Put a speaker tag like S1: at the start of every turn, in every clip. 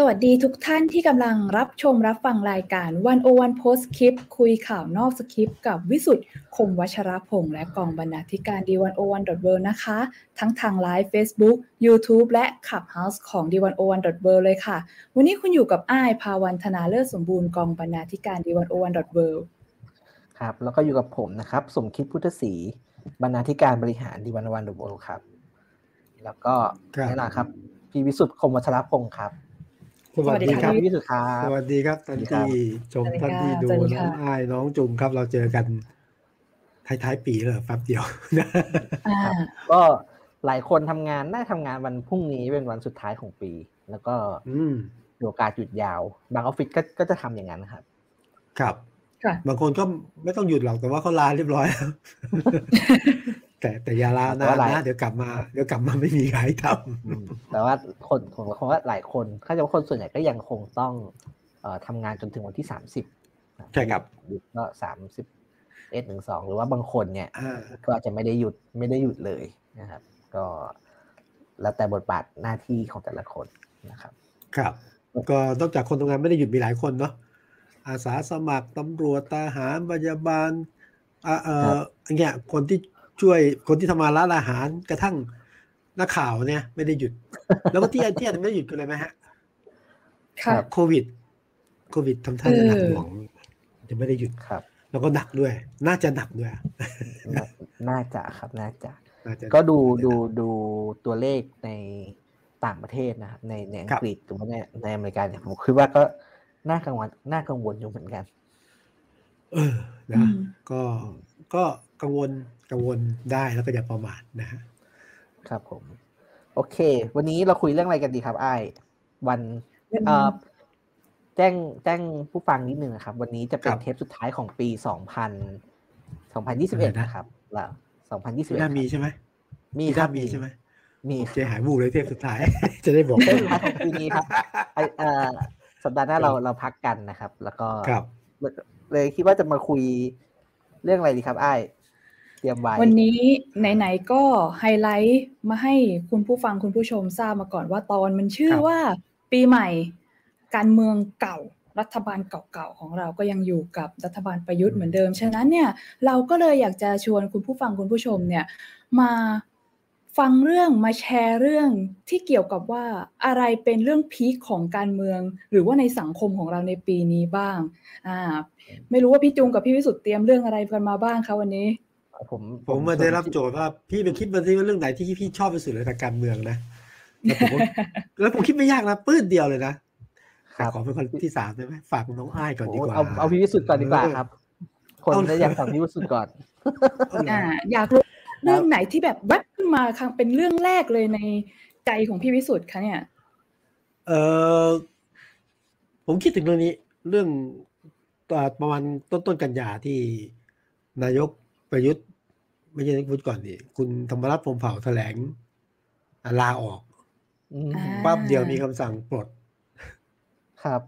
S1: สวัสดีทุกท่านที่กำลังรับชมรับฟังรายการ101 Postscript คุยข่าวนอกสคริปต์กับวิสุทธิ์คมวัชรพงศ์และกองบรรณาธิการ The101.world นะคะ ทั้งทาง live Facebook YouTube และ Clubhouse ของ The101.world เลยค่ะ วันนี้คุณอยู่กับไอซ์ ภาวรรณ ธนาเลิศสมบูรณ์กองบรรณาธิการ The101.world
S2: ครับ แล้วก็อยู่กับผมนะครับ สมคิดพุทธศรีบรรณาธิการบริหาร The101.world ครับ แล้วก็นี่แหละครับพี่วิสุทธ์คมวัชรพงษ์ครับ
S3: สวัสดีครับ
S2: พี่สุดท้าย
S3: สวัสดีครับท่านที่ชมท่านที่ดูน้องอ้ายน้องจุงครับ เราเจอกันท้ายๆปีเลยแป๊บเดียว
S2: ก็หลายคนทำงานได้ทำงานวันพรุ่งนี้เป็นวันสุดท้ายของปี แล้วก็มีโอกาสหยุดยาว บางออฟฟิศก็จะทำอย่างนั้นครับ
S3: ครับบางคนก็ไม่ต้องหยุดหรอกแต่ว่าเขาลาเรียบร้อย แล้วแต่แต่ยาลานะนะเดี๋ยวกลับมาเดี๋ยวกลับมาไม่มีใครทำ
S2: แต่ว่าคนผมว่าหลายคนถ้าจะว่าคนส่วนใหญ่ก็ยังคงต้องเอ่อทำงานจนถึงวันที่สามสิบ
S3: ใช่ครับ
S2: หยุดก็สามสิบเอ็ดหนึ่งสองหรือว่าบางคนเนี่ยก็อาจจะไม่ได้หยุดไม่ได้หยุดเลยนะครับ ก็แล้วแต่บทบาทหน้าที่ของแต่ละคนนะครับ
S3: ครับก็นอกจากคนทำงานไม่ได้หยุดมีหลายคนเนาะอาสาสมัครตำรวจทหารพยาบาลอ่าเออเงี้ยคนที่ ช่วยคนที่ทำงานร้านอาหารกระทั่งนักข่าวเนี่ย ไม่ได้หยุด แล้วก็ที่ที่อาจจะไม่ได้หยุดกันเลยไหมฮะ
S1: ค่ะ
S3: โควิด โควิดทำท่าจะหนักหน่วงจะไม่ได้หยุด
S2: ครับ
S3: แล้วก็หนักด้วย น่าจะหนักด้วย
S2: น่าจะครับน่าจะ ก็ดูดูดูตัวเลขในต่างประเทศนะครับในในอังกฤษหรือว่าในในอเมริกาเนี่ยผมคิดว่าก็น่ากังวลน่ากังวลอยู่เหมือนกัน
S3: เออนะก็ก็ กังวลกังวลได้แล้วก็อย่าประมาทนะฮะ
S2: ครับผม โอเค วันนี้เราคุยเรื่องอะไรกันดีครับไอ้วันเอ่อแจ้งแจ้งผู้ฟังนิดนึงนะครับ วันนี้จะเป็นเทปสุดท้ายของปีสองพันสองพันยี่สิบเอ็ดนะครับแล้วสองพันยี่สิบเอ็ด
S3: มีใช่ไหม
S2: มีครับ
S3: มีใช่ไหม
S2: มี
S3: เจหายบูเลยเทปสุดท้าย จะได้บอก
S2: เทปสุดท้ายของปีนี้ครับเอ่อสัปดาห์หน้าเราเราพักกันนะครับ แล้วก็เลยคิดว่าจะมาคุยเรื่องอะไรดีครับไอ้ เตรียมไว้
S1: วันนี้ไหนๆก็ไฮไลท์มาให้คุณผู้ฟังคุณผู้ชมทราบมาก่อนว่าตอนมันชื่อว่าปีใหม่ การเมืองเก่ารัฐบาลเก่าๆของเราก็ยังอยู่กับรัฐบาลประยุทธ์เหมือนเดิม ฉะนั้นเนี่ยเราก็เลยอยากจะชวนคุณผู้ฟังคุณผู้ชมเนี่ยมาฟังเรื่องมาแชร์เรื่องที่เกี่ยวกับว่าอะไรเป็นเรื่องพีคของการเมือง หรือว่าในสังคมของเราในปีนี้บ้างอ่าไม่รู้ว่าพี่จุงกับพี่วิสุทธ์เตรียมเรื่องอะไรกันมาบ้างคะวันนี้
S3: ผมผมมาได้รับโจทย์ว่าพี่ไปคิดมาที่ว่าเรื่องไหนที่พี่ชอบที่สุดเลยทางการเมืองนะแล้วผมแล้วผมคิดไม่ยากนะปื้ดเดียวเลยนะขอเป็นคนที่สามได้ไหมฝากน้องอ้ายก่อนดีกว่า
S2: เอาเอาพี่วิสุทธ์ก่อนดีกว่าครับ คนจะอยากฟังพี่วิสุทธ์ก่อน
S1: อ่าอยากรู้เรื่องไหนที่แบบแวบขึ้นมาครั้งเป็นเรื่องแรกเลยในใจของพี่วิสุทธ์คะเนี่ย
S3: เออผมคิดถึงเรื่องนี้ เรื่องประมาณต้นต้นกันยาที่นายกประยุทธ์ ไม่ใช่พูดก่อนดิคุณธรรมรัฐพรมเผ่าแถลงลาออกปั๊บเดียวมีคำสั่งปลด
S2: ครับ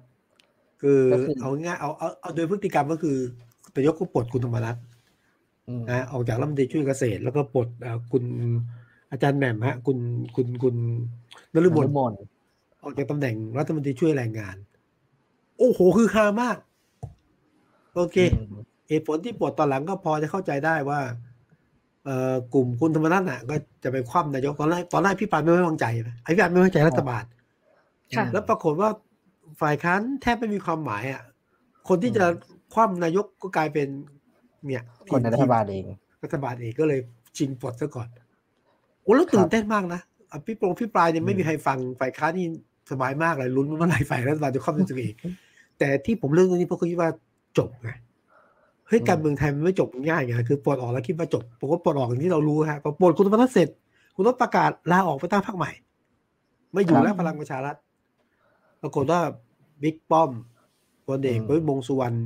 S3: คือเอาง่ายเอาเอาเอาโดยพฤติกรรมก็คือประยุทธ์ก็ปลดคุณธรรมรัฐนะออกจากรัฐมนตรีช่วยเกษตร แล้วก็ปลดคุณอาจารย์แหม่มฮะ คุณคุณคุณนฤมลออกจากตำแหน่งรัฐมนตรีช่วยแรงงาน โอ้โหคือคามาก โอเคเหตุผลที่ปวดตอนหลังก็พอจะเข้าใจได้ว่าเอ่อ กลุ่มคุณธรรมนัฐน่ะ ก็จะไปคว่ำนายกตอนแรกตอนแรกพี่ปานไม่ไว้วางใจนะไอ้พี่ปานไม่ไว้วางใจรัฐบาลแล้วปรากฏว่าฝ่ายค้านแทบไม่มีความหมายอะคนที่จะคว่ำนายกก็กลายเป็น เนี่ย
S2: คนรัฐบาลเอง
S3: รัฐบาลเองก็เลยชิงปลดซะก่อนโอ้แล้วตื่นเต้นมากนะพี่ปรงพี่ปลายเนี่ยไม่มีใครฟังฝ่ายค้านนี่สบายมากเลยลุ้นเมื่อไหร่ฝ่ายรัฐบาลจะคว่ำตัวเองแต่ที่ผมเรื่องนี้เพราะคิดว่าจบไง เฮ้ยการเมืองไทยมันไม่จบง่ายไงคือปลดออกแล้วคิดว่าจบผมก็ปลดออกอย่างที่เรารู้ฮะพอปลดคุณธรรมนัฐเสร็จ คุณต้องประกาศลาออกไปตั้งพรรคใหม่ ไม่อยู่แล้วพลังประชารัฐปรากฏว่าบิ๊กป้อมพลเอกประวิตรวงสุวรรณ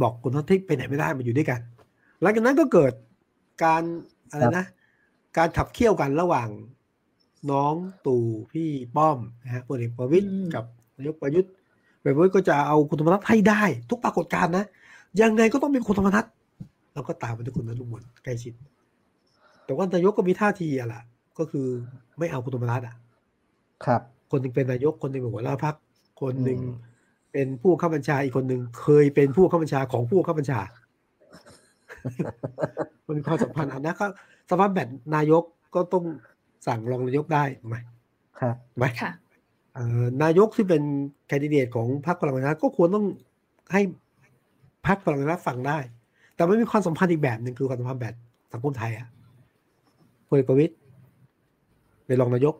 S3: บอกคุณทัทิไปไหนไม่ได้มาอยู่ด้วยกัน หลังจากนั้นก็เกิดการอะไรนะ การขับเคี่ยวกันระหว่างน้องตู่พี่ป้อมนะฮะพลเอกประวิตรกับนายกประยุทธ์ประวิตรก็จะเอาคุณธรรมนัฐให้ได้ ทุกปรากฏการณ์นะ ยังไงก็ต้องมีคุณธรรมนัฐเราก็ตามไปด้วยคุณนรุมนใกล้ชิด แต่ว่านายกก็มีท่าทีอะล่ะ ก็คือไม่เอาคุณธรรมนัฐอะ
S2: ครับ
S3: คนนึงเป็นนายกคนนึงเป็นหัวหน้าพักคนหนึ่งเป็นผู้ข้าบัญชาอีกคนหนึ่งเคยเป็นผู้ข้าบัญชาของผู้ข้าบัญชา มันมีความสัมพันธ์อันนั้นก็สภาพแบบนายกก็ต้องสั่งรองนายกได้ถูกไหม
S2: ครับ
S3: ถูกไหม
S1: ค่ะ
S3: เอ่อนายกที่เป็นแคนดิเดตของพรรคพลังประชารัฐก็ควรต้องให้ พรรคพลังประชารัฐฟังได้ แต่ไม่มีความสัมพันธ์อีกแบบหนึ่งคือความสัมพันธ์แบบสังคมไทยอะพลเอกประวิตยเป็นรองนายก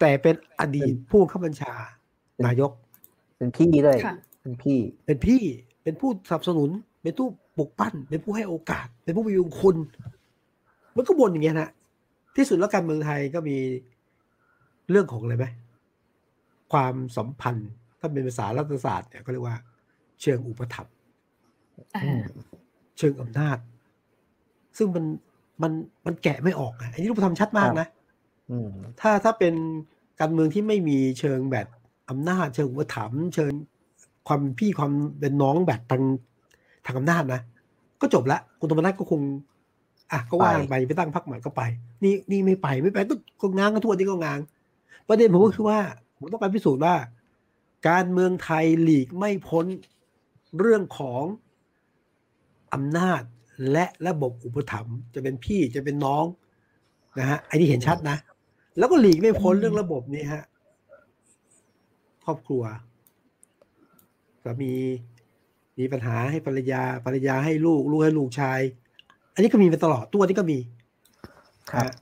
S3: แต่เป็นอดีตผู้ข้าบัญชา นายก
S2: เป็นพี่ด้วย
S1: ค่ะ
S2: เป็นพี่
S3: เป็นพี่เป็นผู้สนับสนุน เป็นผู้ปลุกปั้น เป็นผู้ให้โอกาส เป็นผู้มีบุญคุณ มันก็บนอย่างเงี้ยนะที่สุดแล้วการเมืองไทยก็มีเรื่องของอะไรไหมความสัมพันธ์ ถ้าเป็นภาษารัฐศาสตร์เนี่ยก็เรียกว่า เชิงอุปถัมภ์
S1: อ่า
S2: อืม
S3: เชิงอำนาจ ซึ่งมันมันมันแกะไม่ออกนะอันนี้รูปธรรมชัดมากนะ
S2: อืม
S3: ถ้าถ้าเป็นการเมืองที่ไม่มีเชิงแบบอำนาจ เชิงอุปถัมภ์เชิงความพี่ความเป็นน้องแบบทางทางอำนาจนะก็จบละคุณธรรมนัฐก็คงอะก็ว่างไปไปตั้งพรรคใหม่ก็ไป นี่นี่ไม่ไปไม่ไปก็ก็ง้างกันทั่วที่ก็ง้าง ประเด็นผมก็คือว่า ผมต้องการพิสูจน์ว่า การเมืองไทยหลีกไม่พ้น เรื่องของอำนาจและระบบอุปถัมภ์จะเป็นพี่จะเป็นน้องนะฮะอันนี้เห็นชัดนะ แล้วก็หลีกไม่พ้นเรื่องระบบนี้ฮะครอบครัวสามีมีปัญหาให้ภรรยาภรรยาให้ลูกลูกให้ลูกชาย อันนี้ก็มีมาตลอดตัวนี้ก็มี
S2: ครับ
S3: นะฮะ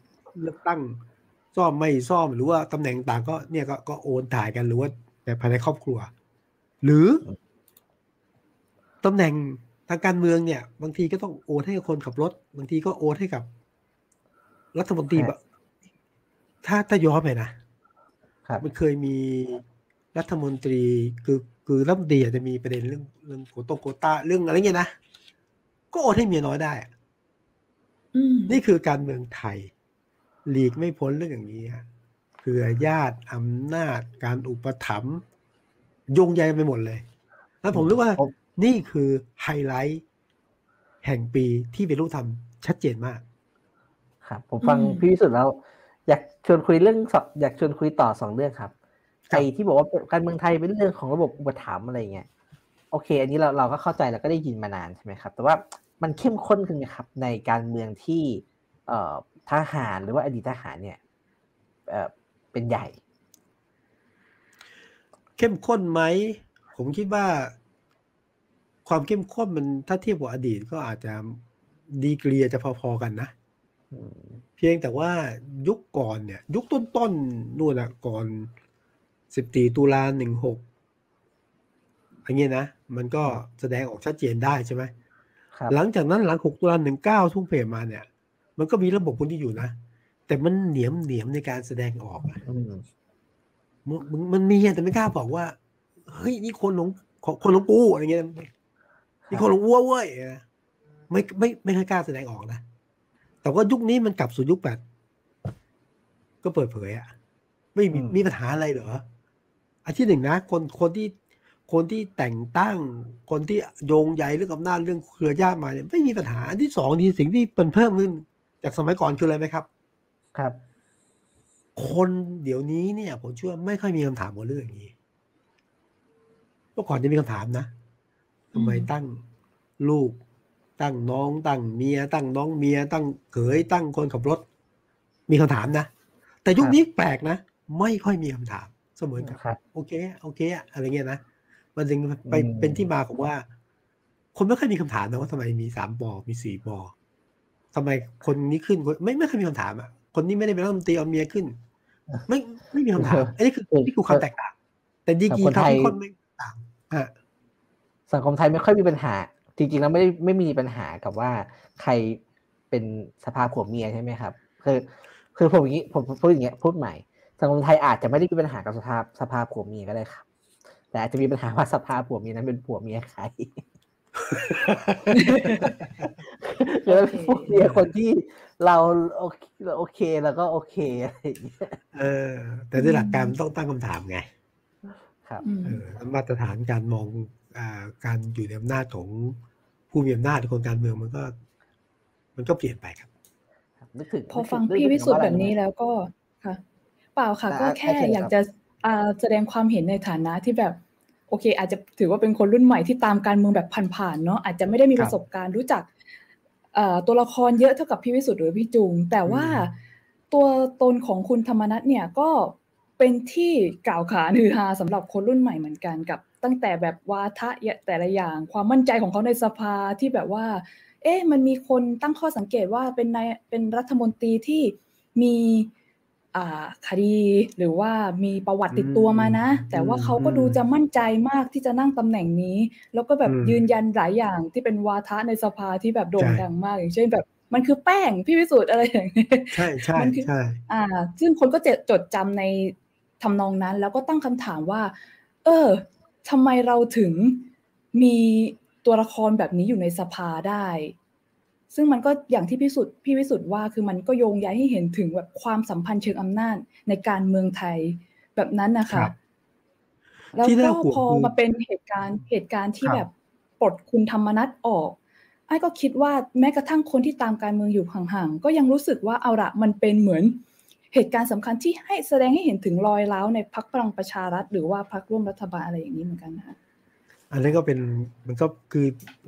S3: เลือกตั้งซ่อมไม่ซ่อมหรือว่าตำแหน่งต่างก็เนี่ยก็ก็โอนถ่ายกันหรือว่าแบบภายในครอบครัว หรือ ตำแหน่งทางการเมืองเนี่ย บางทีก็ต้องโอนให้กับคนขับรถ บางทีก็โอนให้กับ รัฐมนตรี
S2: ครับ
S3: แบบถ้าถ้าย้อนไปนะครับมันเคยมีรัฐมนตรีคือคือรัฐมนตรีอาจจะมีประเด็นเรื่องเรื่องโคโตโกต้าเรื่องอะไรเงี้ยนะก็โอนให้เมียน้อยได้อะ
S1: อืม
S3: นี่คือการเมืองไทย หลีกไม่พ้นเรื่องอย่างนี้ฮะเครือญาติอำนาจการอุปถัมภ์โยงใยไปหมดเลย แล้วผมรู้ว่า
S2: ผม
S3: นี่คือไฮไลท์แห่งปีที่เป็นรูปธรรมชัดเจนมาก
S2: ครับผมฟังพี่วิสุทธ์แล้ว อยากชวนคุยเรื่องสองอยากชวนคุยต่อสองเรื่องครับ
S3: ครับ
S2: ไอ้ที่บอกว่าการเมืองไทยเป็นเรื่องของระบบอุปถัมภ์อะไรเงี้ยโอเค อันนี้เราเราก็เข้าใจแล้วก็ได้ยินมานานใช่ไหมครับ แต่ว่ามันเข้มข้นขึ้นไหมครับ ในการเมืองที่เอ่อทหารหรือว่าอดีตทหารเนี่ยเอ่อเป็นใหญ่
S3: เข้มข้นไหมผมคิดว่า ความเข้มข้นมันถ้าเทียบกับอดีตก็อาจจะดีกรีอาจจะพอๆกันนะ
S2: อืม
S3: เพียงแต่ว่ายุคก่อนเนี่ย ยุคต้นๆนู่นน่ะก่อนสิบตีตุลาหนึ่งหกอันนี้นะ มันก็แสดงออกชัดเจนได้ใช่ไหม
S2: ครับ
S3: หลังจากนั้นหลังหกตุลาหนึ่งเก้าทุ่งเพมาเนี่ย มันก็มีระบบพวกนี้อยู่นะ แต่มันเหนียมเหนียมในการแสดงออกอะ
S2: อืม
S3: มันมันมันมีอะแต่ไม่กล้าบอกว่า เฮ้ย นี่คนของของคนของกูอะไรเงี้ย นี่คนของวัวเว้ยไม่ไม่ไม่ค่อยกล้าแสดงออกนะ แต่ว่ายุคนี้มันกลับสู่ยุคแบบก็เปิดเผยอะไม่มี
S2: อืม
S3: มีปัญหาอะไรเหรออันที่หนึ่งนะ คนคนที่คนที่แต่งตั้ง คนที่โยงใยเรื่องอำนาจเรื่องเครือญาติมาเนี่ยไม่มีปัญหาอันที่สองที่สิ่งที่เป็นเพิ่มขึ้น จากสมัยก่อนคืออะไรไหมครับ
S2: ครับ
S3: คนเดี๋ยวนี้เนี่ย ผมเชื่อไม่ค่อยมีคำถามกับเรื่องอย่างนี้เมื่อก่อนจะมีคำถามนะ ทำไมตั้งลูก ตั้งน้อง ตั้งเมีย ตั้งน้องเมีย ตั้งเขยตั้งคนขับรถ มีคำถามนะ แต่ยุคนี้แปลกนะ ไม่ค่อยมีคำถามเสมอกับ
S2: ครับ
S3: โอเคโอเคอะอะไรเงี้ยนะมันจึงไป
S2: อืม
S3: เป็นที่มาของว่า คนไม่ค่อยมีคำถามนะว่าทำไมมีสามปอมีสี่ปอทำไมคนนี้ขึ้นคนไม่ไม่เคยมีคำถามอะคนนี้ไม่ได้เป็นรัฐมนตรีเอาเมียขึ้น ไม่ไม่มีคำถามอันนี้คือนี่คือความแตกต่าง แต่ดีกรี
S2: คนไท
S3: ทำ
S2: ย
S3: ให้คนไม่ต่างฮะ
S2: สังคมไทยไม่ค่อยมีปัญหา จริงๆแล้วไม่ได้ไม่มีปัญหากับว่าใครเป็นสภาผัวเมียใช่ไหมครับ คือคือผมอย่างนี้ผมพูดอย่างเงี้ยพูดใหม่ สังคมไทยอาจจะไม่ได้มีปัญหากับสภาสภาผัวเมียก็ได้ครับ แต่อาจจะมีปัญหาว่าสภาผัวเมียนั้นเป็นผัวเมียใครคือเราเป็นผัวเมียคนที่เราโอเคเราโอเคแล้วก็โอเคอะไรอย่างเงี้ย
S3: เออ แต่ด้วยหลักการมันต้องตั้งคำถามไง
S2: ครับ
S1: อืม
S3: เออมาตรฐานการมองอ่า การอยู่ในอำนาจของผู้มีอำนาจคนการเมืองมันก็ มันก็เปลี่ยนไปครับ
S2: นึกถึง
S1: พอฟัง
S2: นึกถึ
S1: พี่
S2: นึก
S1: วิ
S2: ถึ
S1: สุทธ์
S2: ว่า
S1: แบบนี้
S2: อะไรรู้ไหม
S1: แล้วก็ค่ะ เปล่าค่ะ
S2: แต่
S1: ก็
S2: อะ
S1: แค่
S2: โอเค
S1: อยาก
S2: ครับ
S1: จะอ่าแสดงความเห็นในฐานะที่แบบโอเค อาจจะถือว่าเป็นคนรุ่นใหม่ที่ตามการเมืองแบบผ่านๆเนาะอาจจะไม่ได้มีประสบการณ์รู้จักตัวละครเยอะเท่ากับพี่วิสุทธ์หรือพี่จุง แต่ว่าตัวตนของคุณธรรมนัทเนี่ยก็เป็นที่กล่าวขานฮือฮาสำหรับคนรุ่นใหม่เหมือนกันกับ ตั้งแต่แบบวาทะแต่ละอย่าง ความมั่นใจของเขาในสภาที่แบบว่า เอ๊ะมันมีคนตั้งข้อสังเกตว่าเป็นนายเป็นรัฐมนตรีที่มีคดีหรือว่ามีประวัติติดตัวมานะ แต่ว่าเขาก็ดูจะมั่นใจมากที่จะนั่งตำแหน่งนี้ แล้วก็แบบยืนยันหลายอย่างที่เป็นวาทะในสภาที่แบบโด่งดังมาก อย่างเช่นแบบมันคือแป้งพี่วิสุทธ์อะไรอย่างนี้
S3: ใช่ใช่ใช่
S1: อ่า ซึ่งคนก็จะจดจำในทำนองนั้น แล้วก็ตั้งคำถามว่า เออ ทำไมเราถึงมีตัวละครแบบนี้อยู่ในสภาได้ ซึ่งมันก็อย่างที่พิสุทธิ์พี่วิสุทธ์ว่าคือมันก็โยงย้ายให้เห็นถึงแบบความสัมพันธ์เชิงอำนาจในการเมืองไทยแบบนั้นนะคะแล้วก็พอมาเป็นเหตุการณ์เหตุการณ์ที่แบบปลดคุณธรรมนัฐออกไอ้ก็คิดว่าแม้กระทั่งคนที่ตามการเมืองอยู่ห่างๆก็ยังรู้สึกว่าเอาละมันเป็นเหมือน เหตุการณ์สำคัญที่ให้แสดงให้เห็นถึงรอยร้าวในพักพลังประชารัฐ หรือว่าพักร่วมรัฐบาลอะไรอย่างนี้เหมือนกันนะคะ
S3: อันนี้ก็เป็นมันก็คือ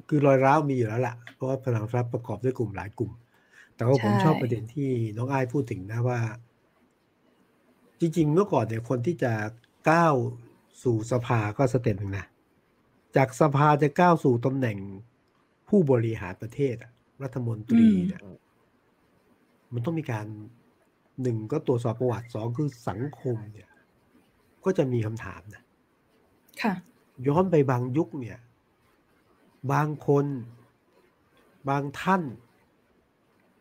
S3: คือรอยร้าวมีอยู่แล้วแหละเพราะว่าพลังรับประกอบด้วยกลุ่มหลายกลุ่ม แต่ว่าผมชอบประเด็นที่น้องไอซ์พูดถึงนะว่า จริงๆเมื่อก่อนเนี่ยคนที่จะก้าวสู่สภาก็ step หนึ่งนะจากสภาจะก้าวสู่ตำแหน่งผู้บริหารประเทศรัฐมนตรีเนี่ยมันต้องมีการ หนึ่งก็ตรวจสอบประวัติสองคือสังคมเนี่ย ก็จะมีคำถามนะ
S1: ค่ะ
S3: ย้อนไปบางยุคเนี่ย บางคน บางท่าน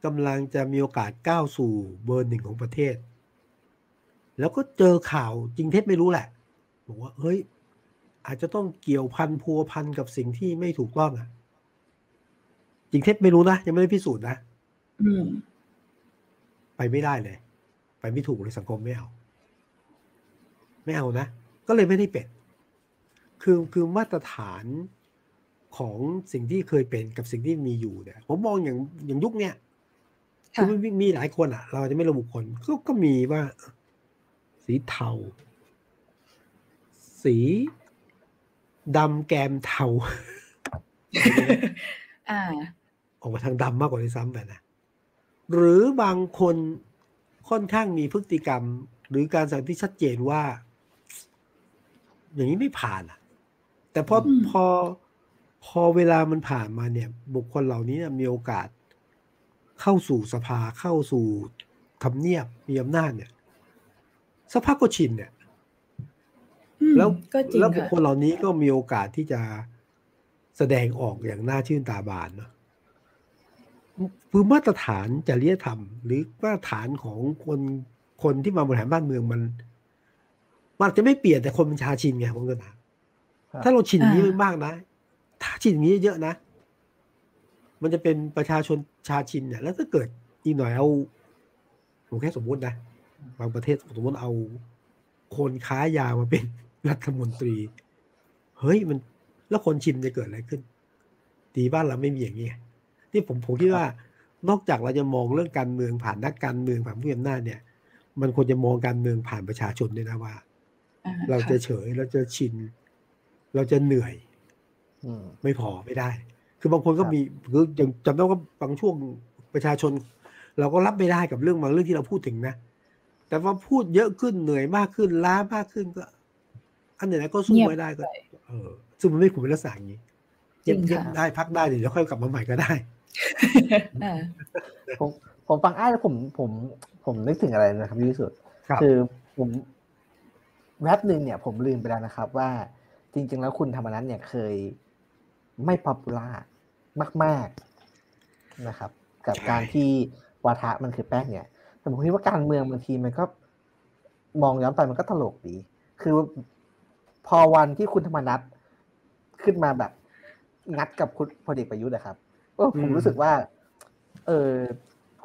S3: กำลังจะมีโอกาสก้าวสู่เบอร์หนึ่งของประเทศ แล้วก็เจอข่าวจริงเท็จไม่รู้แหละบอกว่าเฮ้ย อาจจะต้องเกี่ยวพันพัวพันกับสิ่งที่ไม่ถูกต้องอะ จริงเท็จไม่รู้นะยังไม่ได้พิสูจน์นะ ไปไม่ได้เลย ไปไม่ถูกเลยสังคมไม่เอา ไม่เอานะ ก็เลยไม่ได้เป็น คือคือมาตรฐานของสิ่งที่เคยเป็นกับสิ่งที่มีอยู่เนี่ยผมมองอย่างอย่างยุคเนี้ยคือมันมีหลายคนอะ เราจะไม่ระบุคนก็ก็มีว่า สีเทา สีดำแกมเทา
S1: อ่า
S3: ออกมาทางดำมากกว่าที่ซ้ำไปนะ หรือบางคนค่อนข้างมีพฤติกรรม หรือการสั่งที่ชัดเจนว่า อย่างนี้ไม่ผ่านอะ แต่พอพอพอเวลามันผ่านมาเนี่ย บุคคลเหล่านี้มีโอกาสเข้าสู่สภาเข้าสู่ทำเนียบมีอำนาจเนี่ยสักพักก็ชินเนี่ยแล้วแล้วบุคคลเหล่านี้ก็มีโอกาสที่จะแสดงออกอย่างน่าชื่นตาบานเนาะ คือมาตรฐานจริยธรรม หรือมาตรฐานของคนคนที่มาบริหารบ้านเมืองมันมันจะไม่เปลี่ยนแต่คนมันชาชินไงผมก็ถามถ้าเราชินนี้มากนะถ้าชินนี้เยอะนะ มันจะเป็นประชาชนชาชินเนี่ยแล้วถ้าเกิดอีกหน่อยเอาผมแค่สมมุตินะบางประเทศสมมติเอาคนค้ายามาเป็นรัฐมนตรี เฮ้ยมันแล้วคนชินจะเกิดอะไรขึ้นตีบ้านเราไม่มีอย่างนี้ ที่ผมผมคิดว่านอกจากเราจะมองเรื่องการเมืองผ่านนักการเมืองผ่านผู้มีอำนาจเนี่ย มันควรจะมองการเมืองผ่านประชาชนด้วยนะว่า เราจะเฉยเราจะชิน เราจะเหนื่อยไม่พอไม่ได้ คือบางคนก็มีคืออย่างจำได้ว่าบางช่วงประชาชน เราก็รับไม่ได้กับเรื่องบางเรื่องที่เราพูดถึงนะแต่ว่าพูดเยอะขึ้นเหนื่อยมากขึ้นล้ามากขึ้นก็ อันไหนก็สู้ไม่ได้ก็ เออซึ่งมันไม่ควรเป็นลักษณะอย่างนี้เย็บเย็บได้พักได้เดี๋ยวค่อยกลับมาใหม่ก็ได้
S2: ผมผมฟังอ้ายแล้วผมผม ผมนึกถึงอะไรนะครับที่สุด คือผมแวบหนึ่งเนี่ย ผมลืมไปแล้วนะครับ ว่าจริง ๆ แล้วคุณธรรมนัฐเนี่ยเคยไม่ป๊อปปูล่ามาก ๆนะครับ กับการที่วาทะมันคือแป้งเนี่ยแต่ผมคิดว่าการเมืองบางทีมันก็มองย้อนไปมันก็ตลกดี คือพอวันที่คุณธรรมนัฐขึ้นมาแบบงัดกับคุณพลเอกประยุทธ์นะครับ ก็ผมรู้สึกว่า เออ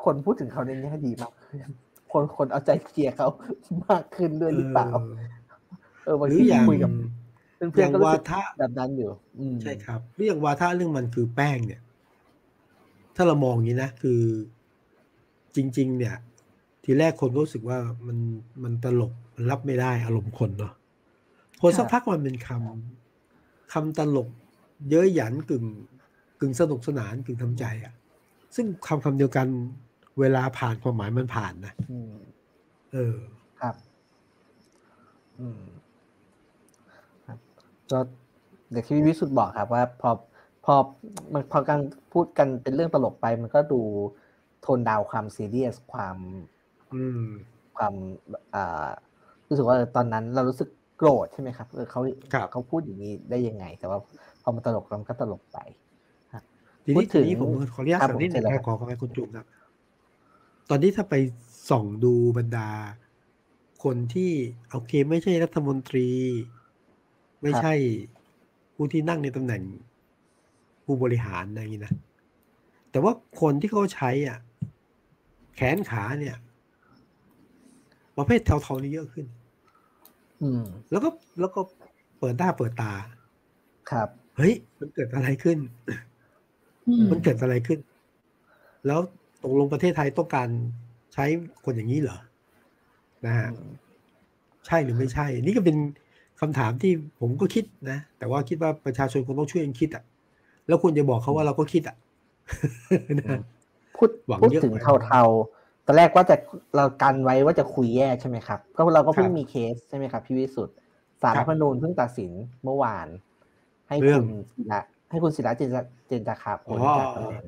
S2: คนพูดถึงเขาในแง่ดีมากขึ้นคนคนเอาใจเคลียร์เขามากขึ้นด้วยหรือเปล่า เออบางทีคุยกับ
S3: เพื่อนๆวาทะ
S2: แบบนั้นอยู่
S3: ใช่ครับเรื่องวาทะเรื่องมันคือแป้งเนี่ย ถ้าเรามองอย่างนี้นะคือ จริง ๆ เนี่ยจทีแรกคนก็รู้สึกว่ามันมันตลกมันรับไม่ได้อารมณ์คนเนาะพอสักพักมันเป็นคำคำตลก เย้ยหยันกึ่ง กึ่งสนุกสนานกึ่งทำใจอะ่ะ ซึ่งคำคำเดียวกันเวลาผ่านความหมายมันผ่านนะ
S2: อืม
S3: เออ
S2: ครับ อืมครับก็อย่างที่วิสุทธ์บอกครับว่า พอพอมันพอการพูดกันเป็นเรื่องตลกไปมันก็ดูโทนดาวความซีเรียสความ
S3: อืม
S2: ความอ่ารู้สึกว่าตอนนั้นเรารู้สึกโกรธใช่ไหมครับเออเขา
S3: ครับ
S2: เขาพูดอย่างนี้ได้ยังไง แต่ว่าพอมันตลกแล้วมันก็ตลกไป
S3: ที
S2: พู
S3: นี้
S2: ดถึ
S3: ที
S2: ง
S3: นี้ผมขออนุญาต
S2: ครับ
S3: สักนิดหนึง
S2: ผมเชิญเลย
S3: นะครับขอขอให้คุณจุ๊บครับ ตอนนี้ถ้าไปส่องดูบรรดา คนที่โอเคไม่ใช่รัฐมนตรี ไม่ใช่ผู้ที่นั่งในตำแหน่งผู้บริหารอะไรอย่างนี้นะ แต่ว่าคนที่เขาใช้อะ แขนขาเนี่ย ประเภทเทาๆนี่เยอะขึ้น
S2: อืม
S3: แล้วก็แล้วก็เปิดหน้าเปิดตา
S2: ครับ
S3: เฮ้ย มันเกิดอะไรขึ้น
S1: อื ม
S3: มันเกิดอะไรขึ้น แล้วตกลงประเทศไทยต้องการใช้คนอย่างนี้เหรอนะฮะใช่หรือไม่ใช่ นี่ก็เป็นคำถามที่ผมก็คิดนะ แต่ว่าคิดว่าประชาชนคงต้องช่วยกันคิดอะ แล้วควรจะบอกเขาว่าเราก็คิดอะนะ
S2: พูด
S3: หวัง
S2: พูด
S3: เยอะ
S2: ถึง
S3: ไป
S2: เทาๆตอนแรกว่าจะเรากันไว้ว่าจะคุยแยกใช่ไหมครับ ก็เราก็เพิ่ง
S3: ครับ
S2: มีเคสใช่ไหมครับพี่วิสุทธ์สาร
S3: ครั
S2: รับฐธรรมนูญเพิ่งตัดสินเมื่อวาน ให้
S3: เรื่
S2: คุ
S3: อง
S2: ณศิระ ให้คุณศิระเจนจาเจนจาคาผล
S3: อ๋อ
S2: จากตำแหน่ง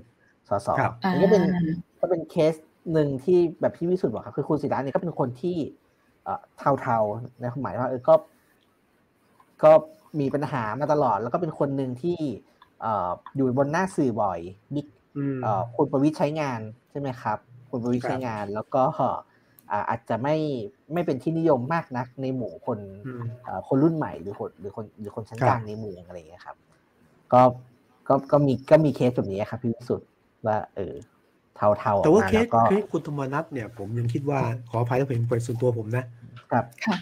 S2: สส
S3: ครับ
S1: อ่า
S2: อันนี้ก็เป็นก็เป็นเคสหนึ่งที่แบบพี่วิสุทธ์บอกครับคือคุณศิระเนี่ยก็เป็นคนที่เอ่อเทาๆในความหมายว่าเออก็ ก็มีปัญหามาตลอด แล้วก็เป็นคนหนึ่งที่เอ่ออยู่บนหน้าสื่อบ่อยบิ๊ก
S3: อืม
S2: เอ่อคุณประวิตรใช้งานใช่ไหมครับ คุณประวิตร
S3: ครับ
S2: ใช้งาน แล้วก็อ่าอาจจะไม่ไม่เป็นที่นิยมมากนักในหมู่คน
S3: อืม
S2: เอ่อคนรุ่นใหม่หรือคนหรือคนหรือคนชั้น
S3: ครับ
S2: กลางในเมืองอะไรอย่างเงี้ยครับ ก็ก็ก็มีก็มีเคสแบบนี้ครับพี่วิสุทธ์ว่า เออเทาเทาๆอ
S3: แต่
S2: อก
S3: ว่า
S2: มา
S3: เค
S2: แล้
S3: ส
S2: วก็
S3: เคสคุณธรรมนัทเนี่ย ผมยังคิดว่าขออภัยถ้าเป็นเป็นส่วนตัวผมนะ
S2: ครับ
S1: ค่ะ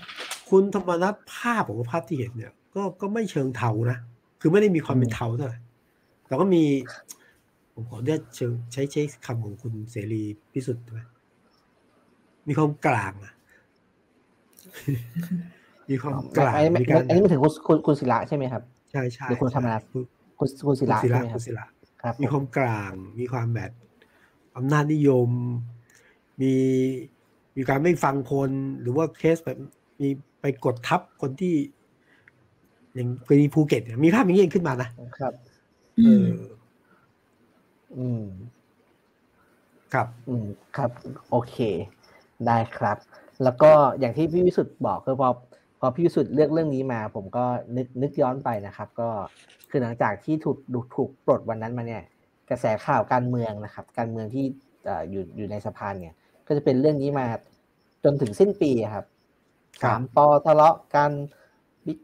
S3: คุณธรรมนัทภาพผมว่าภาพที่เห็นเนี่ย ก็ก็ไม่เชิงเทานะคือไม่ได้มีความเป็นเทาเท่าไหร่แต่ก็มี ผมขอเรียกเชิงใช้ใช้คำของคุณเสรีพิสุทธิ์ไหมมีความกลางอะมีความกลาง
S2: อันนี้ไม่
S3: มีการ
S2: อันนี้ไม่ถึงคุณคุณคุณศิระใช่ไหมครับ
S3: ใช่ใช่
S2: หรือคุณธรรมนัส
S3: คุณ
S2: คุณคุณศิ
S3: คุณ
S2: ระ
S3: ศิ
S2: ใช่
S3: ระ
S2: ไหมค
S3: คุ
S2: รับ
S3: ณศิระ
S2: ครับ
S3: มีความกลาง มีความแบบอำนาจนิยม มีมีการไม่ฟังคน หรือว่าเคสแบบมีไปกดทับคนที่ อย่างกรณีภูเก็ตเนี่ยมีภาพอย่างนี้ขึ้นมานะครับ
S1: อื
S3: เอ
S1: ม
S3: อ
S2: อืม
S3: ครับ
S2: อืม ครับ โอเค ได้ครับ แล้วก็อย่างที่พี่วิสุทธ์บอกคือพอ พอพี่วิสุทธ์เลือกเรื่องนี้มา ผมก็นึกนึกย้อนไปนะครับ ก็คือหลังจากที่ถูกถูกถูกปลดวันนั้นมาเนี่ย กระแสข่าวการเมืองนะครับ การเมืองที่เอ่ออยู่อยู่ในสภาเนี่ย ก็จะเป็นเรื่องนี้มาจนถึงสิ้นปีอะครับ
S3: ครับ
S2: สามปอทะเลาะกันบิ๊ก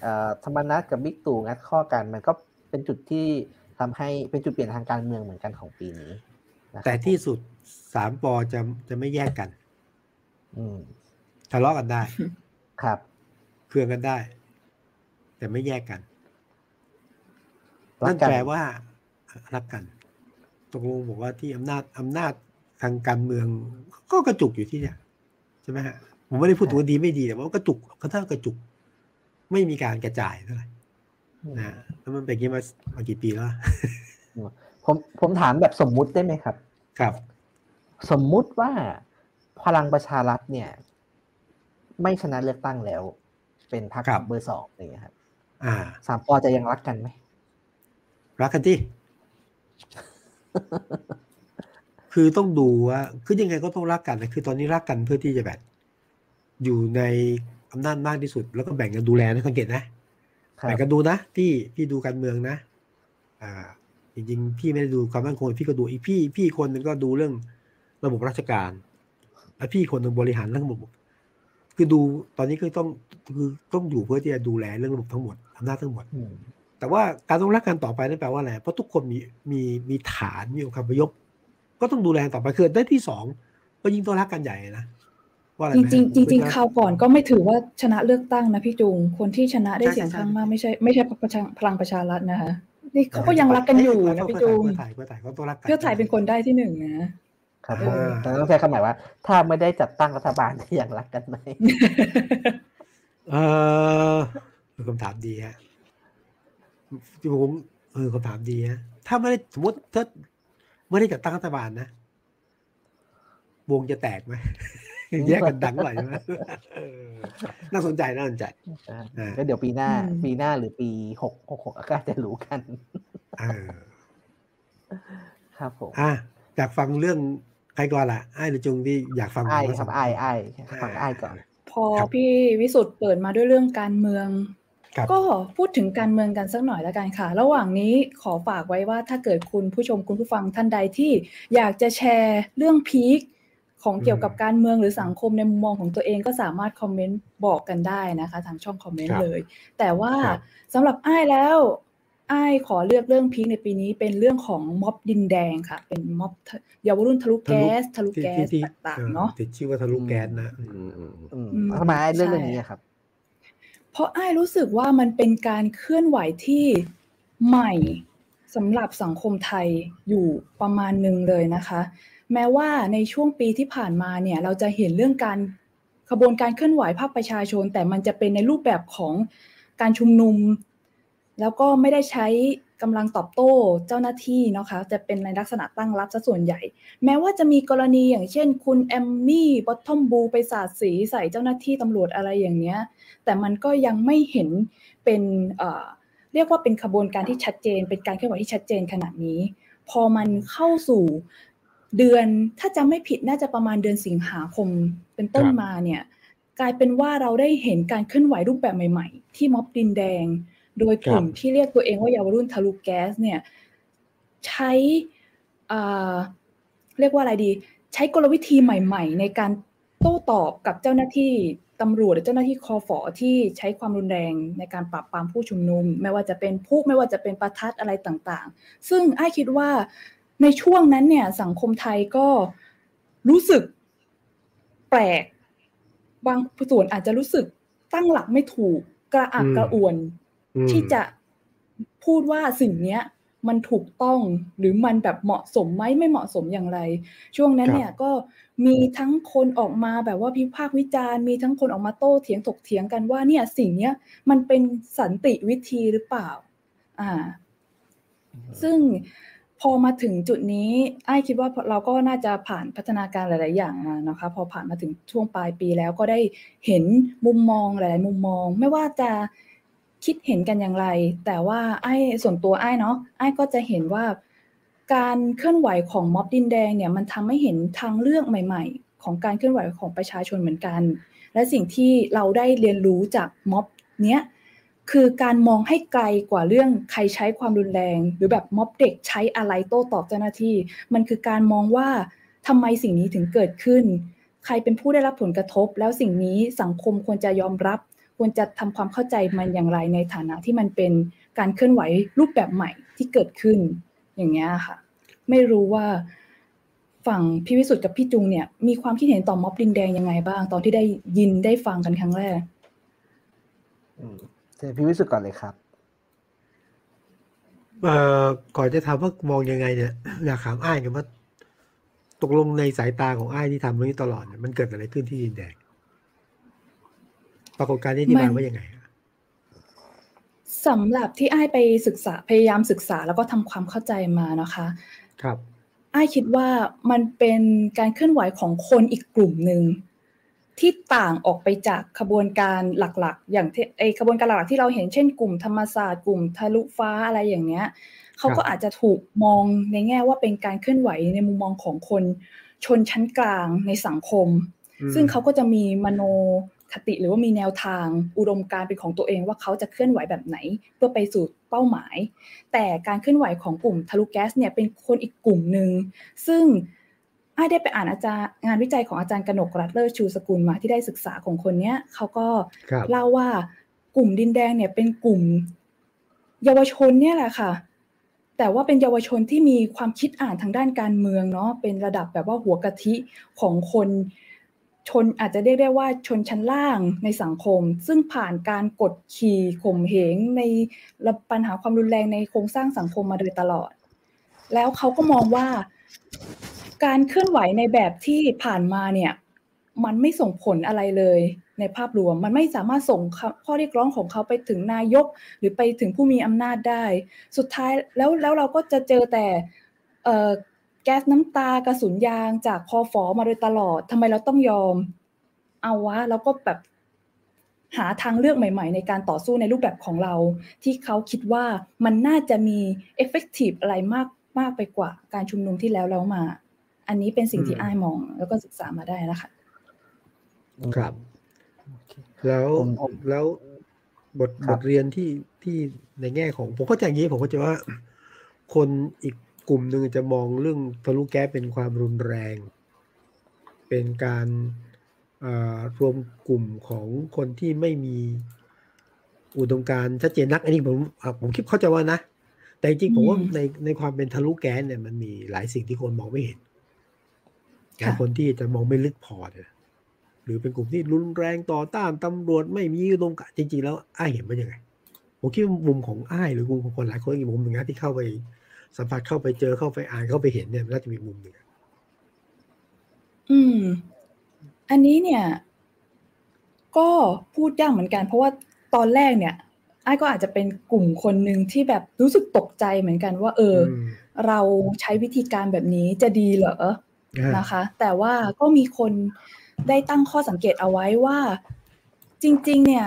S2: เอ่อธรรมนัฐกับบิ๊กตู่งัดข้อกัน มันก็เป็นจุดที่ทำให้เป็นจุดเปลี่ยนทางการเมืองเหมือนกันของปีนี้นะครับ
S3: แต่ที่สุดสามปอจะจะไม่แยกกัน
S2: อืม
S3: ทะเลาะกันได้
S2: ครับ
S3: เคืองกันได้ แต่ไม่แยกกัน
S2: รั
S3: นั่
S2: ก
S3: น
S2: กัน
S3: แปลว่ารักกันตกลงบอกว่าที่อำนาจอำนาจทางการเมือง ก็กระจุกอยู่ที่เนี่ยใช่ไหมฮะผมไม่ได้พูดถึงว่าดีไม่ดีแต่ว่ากระจุกก็ถ้ากระจุก ไม่มีการกระจายเท่าไหร่นะฮะแล้วมันเป็นอย่างนี้มามากี่ปีแล้ว
S2: ผมผมถามแบบสมมุติได้ไหมครับ
S3: ครับ
S2: สมมุติว่าพลังประชารัฐเนี่ย ไม่ชนะเลือกตั้งแล้ว เป็นพรรค
S3: ครับ
S2: เบอร์สองอย่างเงี้ยครับ
S3: อ่า
S2: สามปอจะยังรักกันไหม
S3: รักกันที่คือต้องดูว่าคือยังไงก็ต้องรักกันนะคือตอนนี้รักกันเพื่อที่จะแบบ อยู่ในอำนาจมากที่สุด แล้วก็แบ่งกันดูแลนะสังเกตนะ
S2: ครั
S3: แบ่
S2: บ
S3: งกันดูนะพี่พี่ดูการเมืองนะ อ่า จริง ๆ พี่ไม่ได้ดูความมั่นคงพี่ก็ดูอีกพี่ พี่คนหนึ่งก็ดูเรื่องระบบราชการ และพี่คนหนึ่งบริหารเรื่องระบบ คือดูตอนนี้คือต้องคือต้องอยู่เพื่อที่จะดูแลเรื่องระบบทั้งหมดอำนาจทั้งหมด
S2: อืม
S3: แต่ว่าการต้องรักกันต่อไปนั่นแปลว่าอะไรเพราะทุกคนมีมีมีฐานมีองค์คาพยพก็ต้องดูแลต่อไปคือได้ที่สองก็ยิ่งต้องรักกันใหญ่นะว่าอะไร
S1: จ
S3: ไหม
S1: ริงๆจริง
S3: คือ
S1: ๆคราวก่อนก็ไม่ถือว่าชนะเลือกตั้งนะพี่จุง คนที่ชนะได้
S3: ใช่
S1: เสียง
S3: ใช่
S1: ข้างมากไม่ใช่ไม่ใช่ประชาพลังประชารัฐนะคะนี่เขาก็ยังรักกันอยู่นะพี่จุง
S3: เพื่อไทยเพื่อไทยเพื่อไทยเขาต้องรักกัน
S1: เพื่อไทยเป็นคนได้ที่หนึ่งนะ
S2: ครับผม
S3: อ่า
S2: แต่ต้องใช้คำหมายว่า ถ้าไม่ได้จัดตั้งรัฐบาลจะยังรักกันไหม
S3: เออเป็นคำถามดีฮะที่ผมเออคำถามดีฮะถ้าไม่ได้สมมติถ้าไม่ได้จัดตั้งรัฐบาลนะวงจะแตกไหมแยกกันดังหน่อยใช่ไหมเออน่าสนใจน่าสนใจอ่า
S2: ก็เดี๋ยวปีหน้า
S1: อืม
S2: ปีหน้าหรือปีหกหกหกก็จะรู้กัน
S3: เออ
S2: ครับผม
S3: อะอยากฟังเรื่องใค รก่อนล่ะไอ้หรือจุงที่อยากฟัง
S2: ไอ้
S3: ผมว่า
S2: ครับ
S3: สง
S2: ไอ้ไอ้ฟังไอ้ก่อน
S1: พอ
S3: ครับ
S1: พี่วิสุทธ์เปิดมาด้วยเรื่องการเมือง
S3: ครับ
S1: ก็พูดถึงการเมืองกันสักหน่อยแล้วกันค่ะ ระหว่างนี้ขอฝากไว้ว่าถ้าเกิดคุณผู้ชมคุณผู้ฟังท่านใดที่อยากจะแชร์เรื่องพีคของเกี่ยวกับการเมืองหรือสังคมในมุมมองของตัวเองก็สามารถคอมเมนต์บอกกันได้นะคะ ทางช่องคอมเมน
S3: ครั
S1: ต์
S3: บ
S1: เลย แต่ว่า
S3: ครับ
S1: สำหรับอ้ายแล้ว อ้ายขอเลือกเรื่องพีคในปีนี้เป็นเรื่องของม็อบดินแดงค่ะ เป็นม็อบเยาวรุ่นทะลุแก๊สทะลุ
S3: ที่
S1: แก๊
S3: ที่
S1: ส
S3: ที่
S1: ต่าง
S3: ออ
S1: ๆเนาะ
S3: ติดชื่อว่าทะลุแก๊สนะอืมอืมอืม
S2: อืม
S1: อืม
S2: ทำไมไอ้เรื่อง
S1: ใช่
S2: เรื่องนี้อะครับ
S1: เพราะอ้ายรู้สึกว่ามันเป็นการเคลื่อนไหวที่ใหม่สำหรับสังคมไทยอยู่ประมาณหนึ่งเลยนะคะ แม้ว่าในช่วงปีที่ผ่านมาเนี่ย เราจะเห็นเรื่องการขบวนการเคลื่อนไหวภาคประชาชน แต่มันจะเป็นในรูปแบบของการชุมนุม แล้วก็ไม่ได้ใช้กำลังตอบโต้เจ้าหน้าที่นะคะ จะเป็นในลักษณะตั้งรับซะส่วนใหญ่ แม้ว่าจะมีกรณีอย่างเช่น คุณแอมมี่บอททอมบูไปสาดสีใส่เจ้าหน้าที่ตำรวจอะไรอย่างเนี้ย แต่มันก็ยังไม่เห็นเป็นเรียกว่าเป็นขบวนการที่ชัดเจน เป็นการเคลื่อนไหวที่ชัดเจนขนาดนี้ พอมันเข้าสู่เดือนถ้าจำไม่ผิดน่าจะประมาณเดือนสิงหาคมเป็นต้นมาเนี่ยกลายเป็นว่าเราได้เห็นการเคลื่อนไหวรูปแบบใหม่ ๆ ที่ม็อบดินแดง โดยกลุ่มที่เรียกตัวเองว่าเยาวรุ่นทะลุแก๊สเนี่ยใช้อ่าเรียกว่าอะไรดี ใช้กลวิธีใหม่ ๆ ในการโต้ตอบกับเจ้าหน้าที่ตำรวจหรือเจ้าหน้าที่คอฟอที่ใช้ความรุนแรงในการปราบปรามผู้ชุมนุม ไม่ว่าจะเป็นผู้ไม่ว่าจะเป็นประทัดอะไรต่างๆ ซึ่งอ้ายคิดว่าในช่วงนั้นเนี่ยสังคมไทยก็รู้สึกแปลก บางส่วนอาจจะรู้สึกตั้งหลักไม่ถูกกระอัก
S3: อืม
S1: กระอ่วน
S3: อืม
S1: ที่จะพูดว่าสิ่งเนี้ย มันถูกต้องหรือมันแบบเหมาะสมไหมไม่เหมาะสมอย่างไร ช่วงนั้น
S3: ครับ
S1: เนี่ยก็มีทั้งคนออกมาแบบว่าพิพากษ์วิจารณ์มีทั้งคนออกมาโต้เถียงถกเถียงกันว่าเนี่ยสิ่งเนี้ยมันเป็นสันติวิธีหรือเปล่า อ่า ซึ่งพอมาถึงจุดนี้ไอ้ายคิดว่าเราก็น่าจะผ่านพัฒนาการหลาย ๆ อย่างมานะคะ พอผ่านมาถึงช่วงปลายปีแล้วก็ได้เห็นมุมมองหลาย ๆ มุมมอง ไม่ว่าจะ คิดเห็นกันอย่างไร แต่ว่าไอ้ส่วนตัวไอ้เนาะไอ้ก็จะเห็นว่าการเคลื่อนไหวของม็อบดินแดงเนี่ยมันทำให้เห็นทางเลือกใหม่ ๆ ของการเคลื่อนไหวของประชาชนเหมือนกัน และสิ่งที่เราได้เรียนรู้จากม็อบเนี้ยคือการมองให้ไกลกว่าเรื่องใครใช้ความรุนแรง หรือแบบม็อบเด็กใช้อะไรโต้ตอบเจ้าหน้าที่ มันคือการมองว่าทำไมสิ่งนี้ถึงเกิดขึ้น ใครเป็นผู้ได้รับผลกระทบ แล้วสิ่งนี้สังคมควรจะยอมรับ ควรจะทำความเข้าใจมันอย่างไรในฐานะที่มันเป็นการเคลื่อนไหวรูปแบบใหม่ที่เกิดขึ้นอย่างเงี้ยค่ะ ไม่รู้ว่าฝั่งพี่วิสุทธ์กับพี่จุงเนี่ย มีความคิดเห็นต่อม็อบดินแดงยังไงบ้าง ตอนที่ได้ยินได้ฟังกันครั้งแรก
S2: อืมเชิญพี่วิสุทธ์ก่อนเลยครับ
S3: เอ่อก่อนจะถามว่ามองยังไงเนี่ยอยากถามอ้ายกันว่าตกลงในสายตาของอ้ายที่ทำเรื่องนี้ตลอดเนี่ยมันเกิดอะไรขึ้นที่ดินแดง ปรากฏการณ์นี้ที่
S1: มั
S3: มานว่ายังไงอะ
S1: สำหรับที่อ้ายไปศึกษาพยายามศึกษาแล้วก็ทำความเข้าใจมานะคะ
S3: ครับ
S1: อ้ายคิดว่ามันเป็นการเคลื่อนไหวของคนอีกกลุ่มหนึ่งที่ต่างออกไปจากขบวนการหลักๆ อย่างที่ไอขบวนการหลักๆที่เราเห็นเช่นกลุ่มธรรมศาสตร์กลุ่มทะลุฟ้าอะไรอย่างเนี้ยเขาก็อาจจะถูกมองในแง่ว่าเป็นการเคลื่อนไหวในมุมมองของคนชนชั้นกลางในสังคม
S3: อืม
S1: ซึ่งเขาก็จะมีมโน คติหรือว่ามีแนวทางอุดมการณ์เป็นของตัวเองว่าเขาจะเคลื่อนไหวแบบไหน เพื่อไปสู่เป้าหมาย แต่การเคลื่อนไหวของกลุ่มทะลุแก๊สเนี่ยเป็นคนอีกกลุ่มหนึ่งซึ่งอ้ายได้ไปอ่านอาจารย์งานวิจัยของอาจารย์กนกรัตน์เลิศชูสกุลมาที่ได้ศึกษาของคนเนี้ยเขาก็
S3: ครับ
S1: เล่าว่ากลุ่มดินแดงเนี่ยเป็นกลุ่ม เยาวชนเนี่ยแหละค่ะ แต่ว่าเป็นเยาวชนที่มีความคิดอ่านทางด้านการเมืองเนาะเป็นระดับแบบว่าหัวกะทิของคน ชนอาจจะเรียกได้ว่าชนชั้นล่างในสังคม ซึ่งผ่านการกดขี่ข่มเหงในปัญหาความรุนแรงในโครงสร้างสังคมมาโดยตลอด แล้วเขาก็มองว่าการเคลื่อนไหวในแบบที่ผ่านมาเนี่ยมันไม่ส่งผลอะไรเลยในภาพรวม มันไม่สามารถส่งข้อเรียกร้องของเขาไปถึงนายก หรือไปถึงผู้มีอำนาจได้ สุดท้ายแล้วแล้วเราก็จะเจอแต่ แก๊สน้ำตากระสุนยางจากคอฟอมาโดยตลอดทำไมเราต้องยอม เอาวะแล้วก็แบบหาทางเลือกใหม่ ๆ ในการต่อสู้ในรูปแบบของเรา ที่เขาคิดว่ามันน่าจะมี effective อะไรมากมากไปกว่าการชุมนุมที่แล้วแล้วมา อันนี้เป็นสิ่งที่อ้ายมอง แล้วก็ศึกษามาได้นะคะ
S3: ครับ แล้วแล้วบทบทเรียนที่ที่ในแง่ของ ผมเข้าใจอย่างนี้ผมก็จะว่าคนอีก กลุ่มหนึ่งจะมองเรื่องทะลุแก๊สเป็นความรุนแรง เป็นการรวมกลุ่มของคนที่ไม่มีอุดมการชัดเจนนัก อันนี้ผมผมคิดเข้าใจว่านะ แต่จริงผมว่าในในความเป็นทะลุแก๊สเนี่ยมันมีหลายสิ่งที่คนมองไม่เห็นบางคนที่จะมองไม่ลึกพอเนี่ยหรือเป็นกลุ่มที่รุนแรงต่อต้านตำรวจไม่มีอุดมการจริง ๆ แล้วอ้ายเห็นมันยังไงผมคิดว่ามุมของอ้ายหรือมุมของคนหลายคนอีกมุมหนึ่งนะที่เข้าไป สัมผัสเข้าไปเจอเข้าไปอ่านเข้าไปเห็นเนี่ยน่าจะมีมุมหนึ่ง
S1: อืม อันนี้เนี่ย ก็พูดยากเหมือนกัน เพราะว่าตอนแรกเนี่ยไอ้ก็อาจจะเป็นกลุ่มคนหนึ่งที่แบบรู้สึกตกใจเหมือนกันว่า เออ เราใช้วิธีการแบบนี้จะดีเหรอนะคะ แต่ว่าก็มีคนได้ตั้งข้อสังเกตเอาไว้ว่า จริง ๆ เนี่ย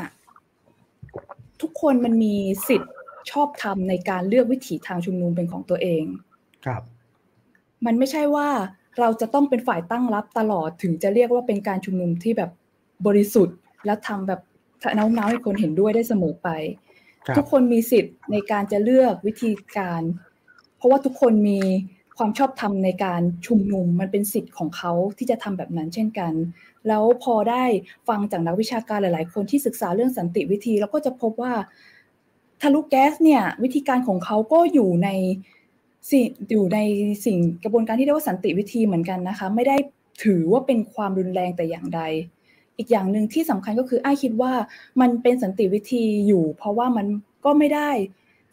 S1: ทุกคนมันมีสิทธิ์ ชอบทำในการเลือกวิถีทางชุมนุมเป็นของตัวเอง
S3: ครับ
S1: มันไม่ใช่ว่าเราจะต้องเป็นฝ่ายตั้งรับตลอดถึงจะเรียกว่าเป็นการชุมนุมที่แบบบริสุทธิ์ และทำแบบน้ำน้าให้คนเห็นด้วยได้เสมอไป ทุกคนมีสิทธิ์ในการจะเลือกวิธีการ เพราะว่าทุกคนมีความชอบธรรมในการชุมนุมมันเป็นสิทธิ์ของเขาที่จะทำแบบนั้นเช่นกัน แล้วพอได้ฟังจากนักวิชาการหลาย ๆ คนที่ศึกษาเรื่องสันติวิธี เราก็จะพบว่า ทะลุแก๊สเนี่ยวิธีการของเขาก็อยู่ในสิ่งอยู่ในสิ่งกระบวนการที่เรียกว่าสันติวิธีเหมือนกันนะคะ ไม่ได้ถือว่าเป็นความรุนแรงแต่อย่างใด อีกอย่างหนึ่งที่สำคัญก็คือไอ้คิดว่ามันเป็นสันติวิธีอยู่ เพราะว่ามันก็ไม่ได้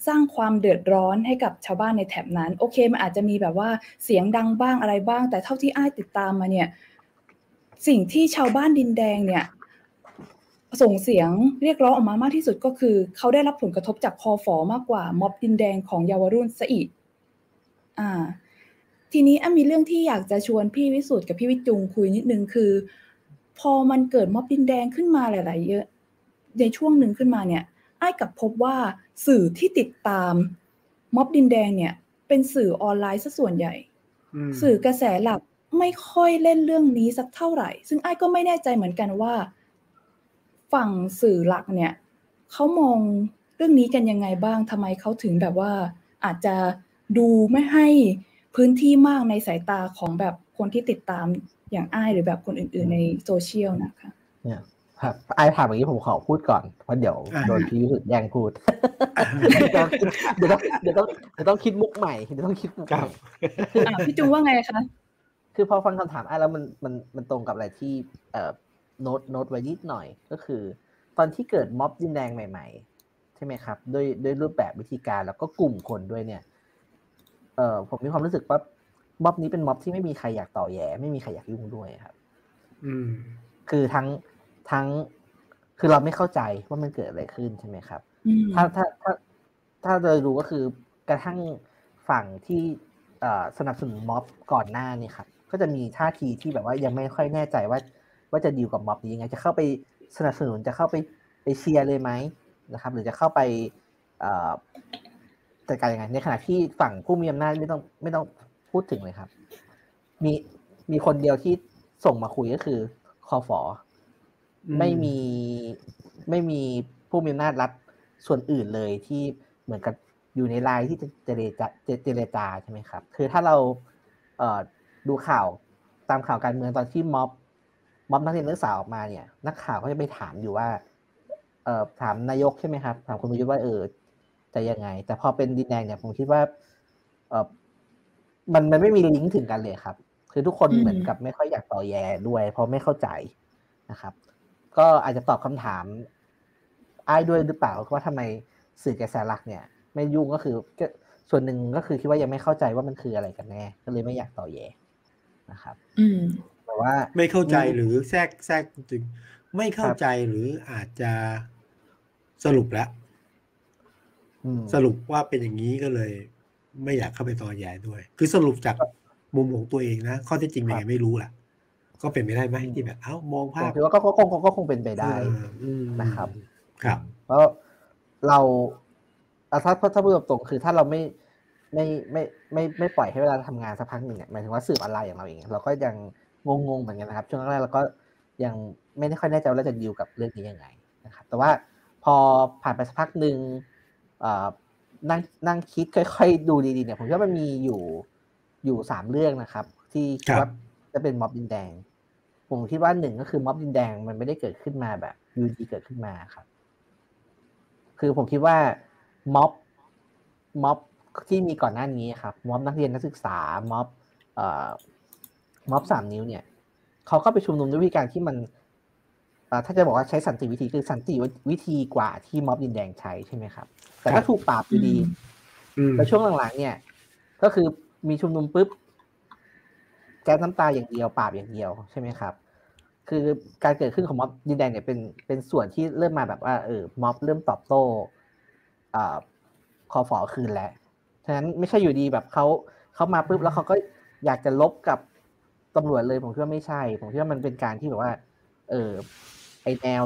S1: สร้างความเดือดร้อนให้กับชาวบ้านในแถบนั้น โอเคมันอาจจะมีแบบว่าเสียงดังบ้างอะไรบ้าง แต่เท่าที่อ้ายติดตามมาเนี่ยสิ่งที่ชาวบ้านดินแดงเนี่ย ส่งเสียงเรียกร้องออกมามากที่สุดก็คือ เขาได้รับผลกระทบจากคอฟอมากกว่าม็อบดินแดงของเยาวรุ่นซะอีกอ่า ทีนี้มีเรื่องที่อยากจะชวนพี่วิสุทธ์กับพี่วิจุงคุยนิดนึงคือ พอมันเกิดม็อบดินแดงขึ้นมาหลาย ๆ เยอะ ในช่วงหนึ่งขึ้นมาเนี่ยไอ้กับพบว่าสื่อที่ติดตามม็อบดินแดงเนี่ย เป็นสื่อออนไลน์ซะส่วนใหญ่ สื่อกระแสหลักไม่ค่อยเล่นเรื่องนี้สักเท่าไหร่ ซึ่งไอ้ก็ไม่แน่ใจเหมือนกันว่า ฝั่งสื่อหลักเนี่ยเขามองเรื่องนี้กันยังไงบ้างทำไมเขาถึงแบบว่าอาจจะดูไม่ให้พื้นที่มากในสายตาของแบบคนที่ติดตามอย่างอ้ายหรือแบบคนอื่น ๆ ในโซเชียลนะคะ
S2: เนี่ยครับไอ้ถามอย่างนี้ผมขอพูดก่อนเพราะเดี๋ยวโดนพี่สุดแย่งพูดเดี๋ยวต้องเดี๋ยวต้องเดี๋ยวต้องคิดมุกใหม่เดี๋ยวต้องคิดมุกใหม่
S1: พี่จูว่าไงคะ
S2: คือพอฟังคำถามไอ้แล้วมันมันมันตรงกับอะไรที่เอ่อ โน้ตโน้ตไว้นิดหน่อยก็คือ ตอนที่เกิดม็อบดินแดงใหม่ ๆ ใช่ไหมครับด้วยด้วยรูปแบบวิธีการแล้วก็กลุ่มคนด้วยเนี่ยเอ่อผมมีความรู้สึกว่าม็อบนี้เป็นม็อบที่ไม่มีใครอยากต่อแย่ไม่มีใครอยากยุ่งด้วยครับ
S3: อืม
S2: คือทั้งทั้งคือเราไม่เข้าใจว่ามันเกิดอะไรขึ้นใช่ไหมครับ ถ้าถ้าถ้าถ้าเรารู้ก็คือกระทั่งฝั่งที่สนับสนุนม็อบก่อนหน้านี่ครับก็จะมีท่าทีที่แบบว่ายังไม่ค่อยแน่ใจว่า ว่าจะดีลกับม็อบนี้ยังไง จะเข้าไปสนับสนุนจะเข้าไปไปเชียร์เลยไหมนะครับ หรือจะเข้าไปจัดการยังไงในขณะที่ฝั่งผู้มีอำนาจไม่ต้องไม่ต้องพูดถึงเลยครับ มีมีคนเดียวที่ส่งมาคุยก็คือคอฟอไม่มีไม่มีผู้มีอำนาจรัฐส่วนอื่นเลยที่เหมือนกับอยู่ในไลน์ที่จะเจรจาเจรจาใช่ไหมครับ คือถ้าเราเดูข่าวตามข่าวการเมืองตอนที่ม็อบ ม็อบนักเรียนนักศึกษาออกมาเนี่ย นักข่าวก็จะไปถามอยู่ว่า เอ่อถามนายกใช่ไหมครับ ถามคุณประยุทธ์ว่าเออจะยังไง แต่พอเป็นดินแดงเนี่ยผมคิดว่า เออมันมันไม่มีลิงก์ถึงกันเลยครับ คือทุกคนเหมือนกับไม่ค่อยอยากต่อแย่ด้วย เพราะไม่เข้าใจนะครับ ก็อาจจะตอบคำถามอ้ายด้วยหรือเปล่าว่าทำไมสื่อแกแสลักเนี่ย ไม่ยุ่งก็คือส่วนหนึ่งก็คือคิดว่ายังไม่เข้าใจว่ามันคืออะไรกันแน่ ก็เลยไม่อยากต่อแย่นะครับ
S1: อืม
S2: แต่ว่า
S3: ไม่เข้าใจหรือแทรกแทรกจริงไม่เข้าใจหรืออาจจะสรุปแล้ว
S2: อืม
S3: สรุปว่าเป็นอย่างนี้ก็เลย ไม่อยากเข้าไปต่อแย่ด้วย คือสรุปจากมุมของตัวเองนะข้อเท็จจริงเป็นไงไม่รู้แหละก็เป็นไปได้ไหมที่แบบเอ้ามอง
S2: ผม
S3: ภาพ
S2: คิดว่าก็ก็คงก็ก็คงเป็นไปได้
S3: เอออืม
S2: นะครับ
S3: ครับ
S2: เพราะเราอะถ้าถ้าพูดตรงๆคือถ้าเราไม่ไม่ไม่ไม่ไม่ปล่อยให้เวลาทำงานสักพักหนึ่งเนี่ยหมายถึงว่าสืบออนไลน์อย่างเราเองเราก็ยัง งงๆเหมือนกันนะครับ ช่วงแรกๆเราก็ยังไม่ได้ค่อยแน่ใจว่าเราจะดีลกับเรื่องนี้ยังไงนะครับ แต่ว่าพอผ่านไปสักพักหนึ่งเอ่อนั่งนั่งคิดค่อย ๆ ดูดีๆเนี่ยผมคิดว่ามันมีอยู่อยู่สามเรื่องนะครับ ที่คิดว่าจะเป็นม็อบดินแดง ผมคิดว่าหนึ่งก็คือม็อบดินแดงมันไม่ได้เกิดขึ้นมาแบบอยูดีเกิดขึ้นมาครับ คือผมคิดว่าม็อบม็อบที่มีก่อนหน้านี้ครับม็อบนักเรียนนักศึกษาม็อบเอ่อ ม็อบสามนิ้วเนี่ยเขาก็ไปชุมนุมด้วยวิธีการที่มันเอ่อถ้าจะบอกว่าใช้สันติวิธีคือสันติวิธีกว่าที่ม็อบดินแดงใช้ใช่ไหมครับ แต่ก็ถูกปราบอยู่ดี
S3: อืม
S2: แล้วช่วงหลังๆเนี่ย ก็คือมีชุมนุมปุ๊บแก๊สน้ำตาอย่างเดียวปราบอย่างเดียวใช่ไหมครับ คือการเกิดขึ้นของม็อบดินแดงเนี่ยเป็นเป็นส่วนที่เริ่มมาแบบว่าเออม็อบเริ่มตอบโต้อ่าคอฟอคืนแล้วฉะนั้นไม่ใช่อยู่ดีแบบเขาเขามาปุ๊บแล้วเขาก็อยากจะลบกับ ตำรวจเลยผมคิดว่าไม่ใช่ ผมคิดว่ามันเป็นการที่แบบว่า เออไอแนว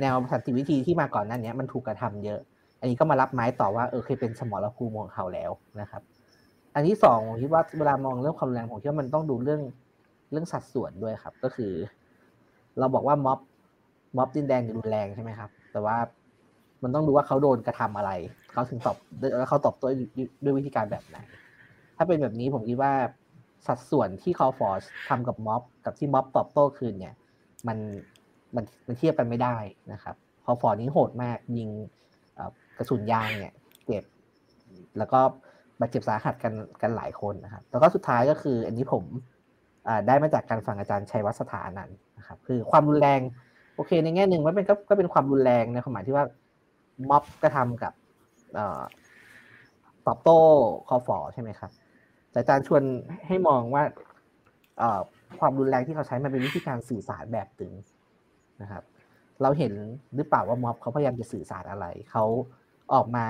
S2: แนวสันติวิธีที่มาก่อนนั้นเนี้ยมันถูกกระทำเยอะ อันนี้ก็มารับไม้ต่อว่าเออเคยเป็นสมรภูมิของเขาแล้วนะครับ อันที่สองผมคิดว่าเวลามองเรื่องความรุนแรงผมคิดว่ามันต้องดูเรื่องเรื่องสัดส่วนด้วยครับ ก็คือ เราบอกว่าม็อบม็อบดินแดงรุนแรงใช่ไหมครับ แต่ว่ามันต้องดูว่าเขาโดนกระทำอะไร เขาถึงตอบแล้วเขาตอบโต้ด้วยวิธีการแบบไหน ถ้าเป็นแบบนี้ผมคิดว่า สัดส่วนที่คอฟอร์ทำกับม็อบกับที่ม็อบตอบโต้คืนเนี่ย มันมันมันเทียบกันไม่ได้นะครับคอฟอร์นี้โหดมากยิงกระสุนยางเนี่ยเจ็บแล้วก็บาดเจ็บสาหัสกันกันหลายคนนะครับ แล้วก็สุดท้ายก็คือ อันนี้ผมได้มาจากการฟังอาจารย์ชัยวัฒน์สถานันนะครับ คือความรุนแรงโอเคในแง่หนึ่งมันเป็นก็ก็เป็นความรุนแรงในความหมายที่ว่าม็อบกระทำกับตอบโต้คอฟอใช่ไหมครับ แต่อาจารย์ชวนให้มองว่าเอ่อความรุนแรงที่เขาใช้มันเป็นวิธีการสื่อสารแบบตึงนะครับ เราเห็นหรือเปล่าว่าม็อบเขาพยายามจะสื่อสารอะไร เขาออกมา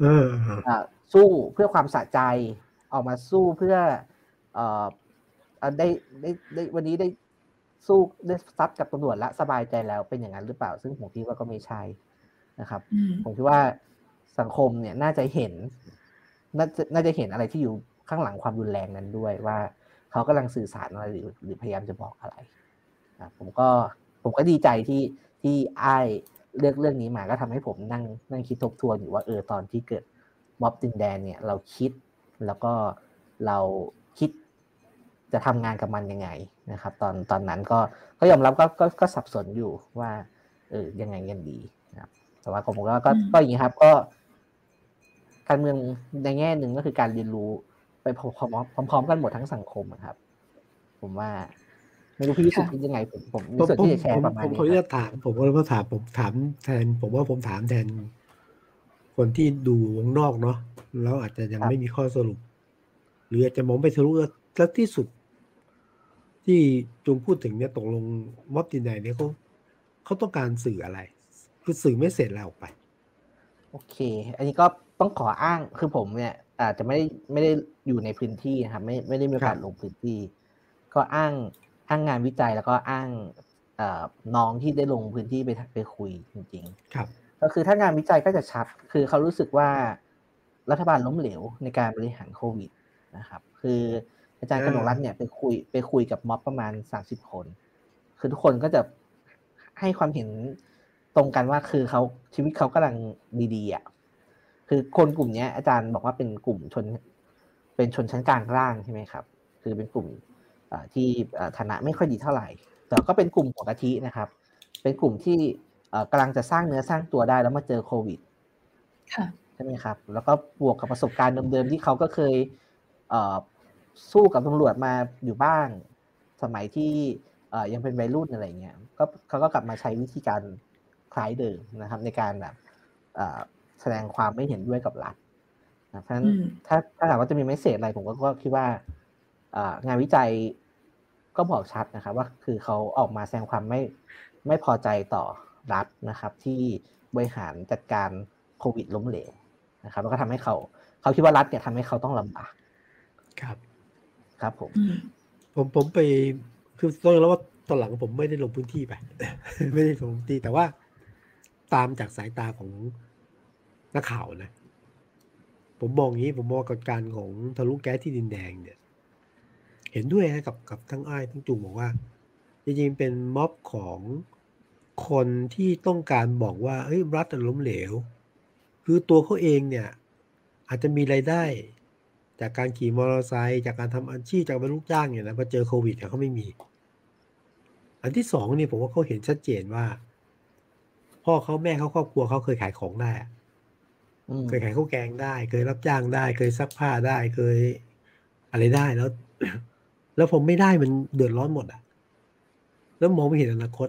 S3: เออ
S2: อ่าสู้เพื่อความสะใจ ออกมาสู้เพื่อเอ่ออ่าได้ได้ได้วันนี้ได้สู้ได้ซัดกับตำรวจและสบายใจแล้วเป็นอย่างนั้นหรือเปล่า ซึ่งผมคิดว่าก็ไม่ใช่นะครับ
S1: อืม
S2: ผมคิดว่าสังคมเนี่ยน่าจะเห็น น่าจะน่าจะเห็นอะไรที่อยู่ ข้างหลังความรุนแรงนั้นด้วยว่าเขากำลังสื่อสารอะไรหรือหรือพยายามจะบอกอะไรนะผมก็ผมก็ดีใจที่ที่ไอ้เลือกเรื่องนี้มาก็ทำให้ผมนั่งนั่งคิดทบทวนอยู่ว่าเออตอนที่เกิดม็อบดินแดนเนี่ยเราคิดแล้วก็เราคิดจะทำงานกับมันยังไงนะครับ ตอนตอนนั้นก็ก็ยอมรับก็ก็ก็สับสนอยู่ว่าเออยังไงกันดีนะครับแต่ว่าผมก็ก็
S1: อืม
S2: ก็อย่างนี้ครับก็ การเมืองในแง่หนึ่งก็คือการเรียนรู้ ไปพร้อมๆพร้อมๆกันหมดทั้งสังคมอะครับ ผมว่าไม่รู้พี่วิสุทธิ์คิดยังไงผมผมมี
S3: ผม
S2: ส่วน
S3: ผม
S2: ที่จะแช
S3: ผม
S2: ร์ประมาณ
S3: ผม
S2: นี้
S3: ขออนุ
S2: ค
S3: ญา
S2: รับ
S3: ตถามผมก็เลยมาถามผมถามแทน ผมว่าผมถามแทน คนที่ดูวงนอกเนาะแล้วอาจจะยังไม่มีข้อสรุป หรืออาจจะมองไปทะลุแล้วที่สุด ที่จุงพูดถึงเนี่ยตกลงม็อบดินแดนเนี่ยเขาเขาต้องการสื่ออะไร คือสื่อไม่เสร็จแล้วออกไป
S2: โอเค อันนี้ก็ต้องขออ้างคือผมเนี่ย อาจจะไม่ได้ไม่ได้ อยู่ในพื้นที่นะครับ ไม่ไม่ได้มีโอกาส
S3: ครับ
S2: ลงพื้นที่ ก็อ้างอ้างงานวิจัยแล้วก็อ้างเอ่อน้องที่ได้ลงพื้นที่ไปไปคุยจริง ๆ
S3: ครับ
S2: ก็คือถ้างานวิจัยก็จะชัด คือเขารู้สึกว่ารัฐบาลล้มเหลวในการบริหารโควิดนะครับ คืออาจารย์
S3: อ่าก
S2: นกรัตน์เนี่ยไปคุยไปคุยกับม็อบประมาณสามสิบคน คือทุกคนก็จะให้ความเห็นตรงกันว่าคือเขาชีวิตเขากำลังดีๆอะคือคนกลุ่มเนี้ยอาจารย์บอกว่าเป็นกลุ่มชน เป็นชนชั้นกลางล่างใช่ไหมครับ คือเป็นกลุ่มเอ่อที่เอ่อฐานะไม่ค่อยดีเท่าไหร่ แต่ก็เป็นกลุ่มหัวกะทินะครับ เป็นกลุ่มที่เอ่อกำลังจะสร้างเนื้อสร้างตัวได้แล้วมาเจอโควิด
S1: ค่ะ
S2: ใช่ไหมครับ แล้วก็บวกกับประสบการณ์เดิมๆที่เขาก็เคยเอ่อสู้กับตำรวจมาอยู่บ้าง สมัยที่เอ่อยังเป็นวัยรุ่นอะไรเงี้ยก็เขาก็กลับมาใช้วิธีการคล้ายเดิมนะครับ ในการแบบเอ่อแสดงความไม่เห็นด้วยกับรัฐ นะเพราะฉะนั้น
S1: อืม
S2: ถ้าถ้าถามว่าจะมีเมสเซจอะไรผมก็ก็คิดว่างานวิจัยก็บอกชัดนะครับ ว่าคือเขาออกมาแสดงความไม่ไม่พอใจต่อรัฐนะครับ ที่บริหารจัดการโควิดล้มเหลวนะครับแล้วก็ทำให้เขาเขาคิดว่ารัฐเนี่ยทำให้เขาต้องลำบาก
S3: ครับ
S2: ครับผม
S3: ผมผมไปคือต้องแล้วว่าตอนหลังผมไม่ได้ลงพื้นที่ไป ไม่ได้ลงพื้นที่แต่ว่า ตามจากสายตาของนักข่าวนะ ผมมองอย่างนี้ผมมองกับการของทะลุแก๊สที่ดินแดงเนี่ย เห็นด้วยนะกับกับทั้งอ้ายทั้งจุงบอกว่า จริงๆเป็นม็อบของคนที่ต้องการบอกว่าเฮ้ยรัฐล้มเหลว คือตัวเขาเองเนี่ย อาจจะมีไรายได้ จากการขี่มอเตอร์ไซค์จากการทำอาชีพจากเป็นลูกจ้างเนี่ยนะพอเจอโควิดเขาไม่มี อันที่สองนี่ผมว่าเขาเห็นชัดเจนว่า พ่อเขาแม่เขาครอบครัวเขาเคยขายของได้ เคยขายข้าวแกงได้ เคยรับจ้างได้ เคยซักผ้าได้ เคยอะไรได้แล้ว แล้วผมไม่ได้มันเดือดร้อนหมดอะ แล้วมองไม่เห็นอนาคต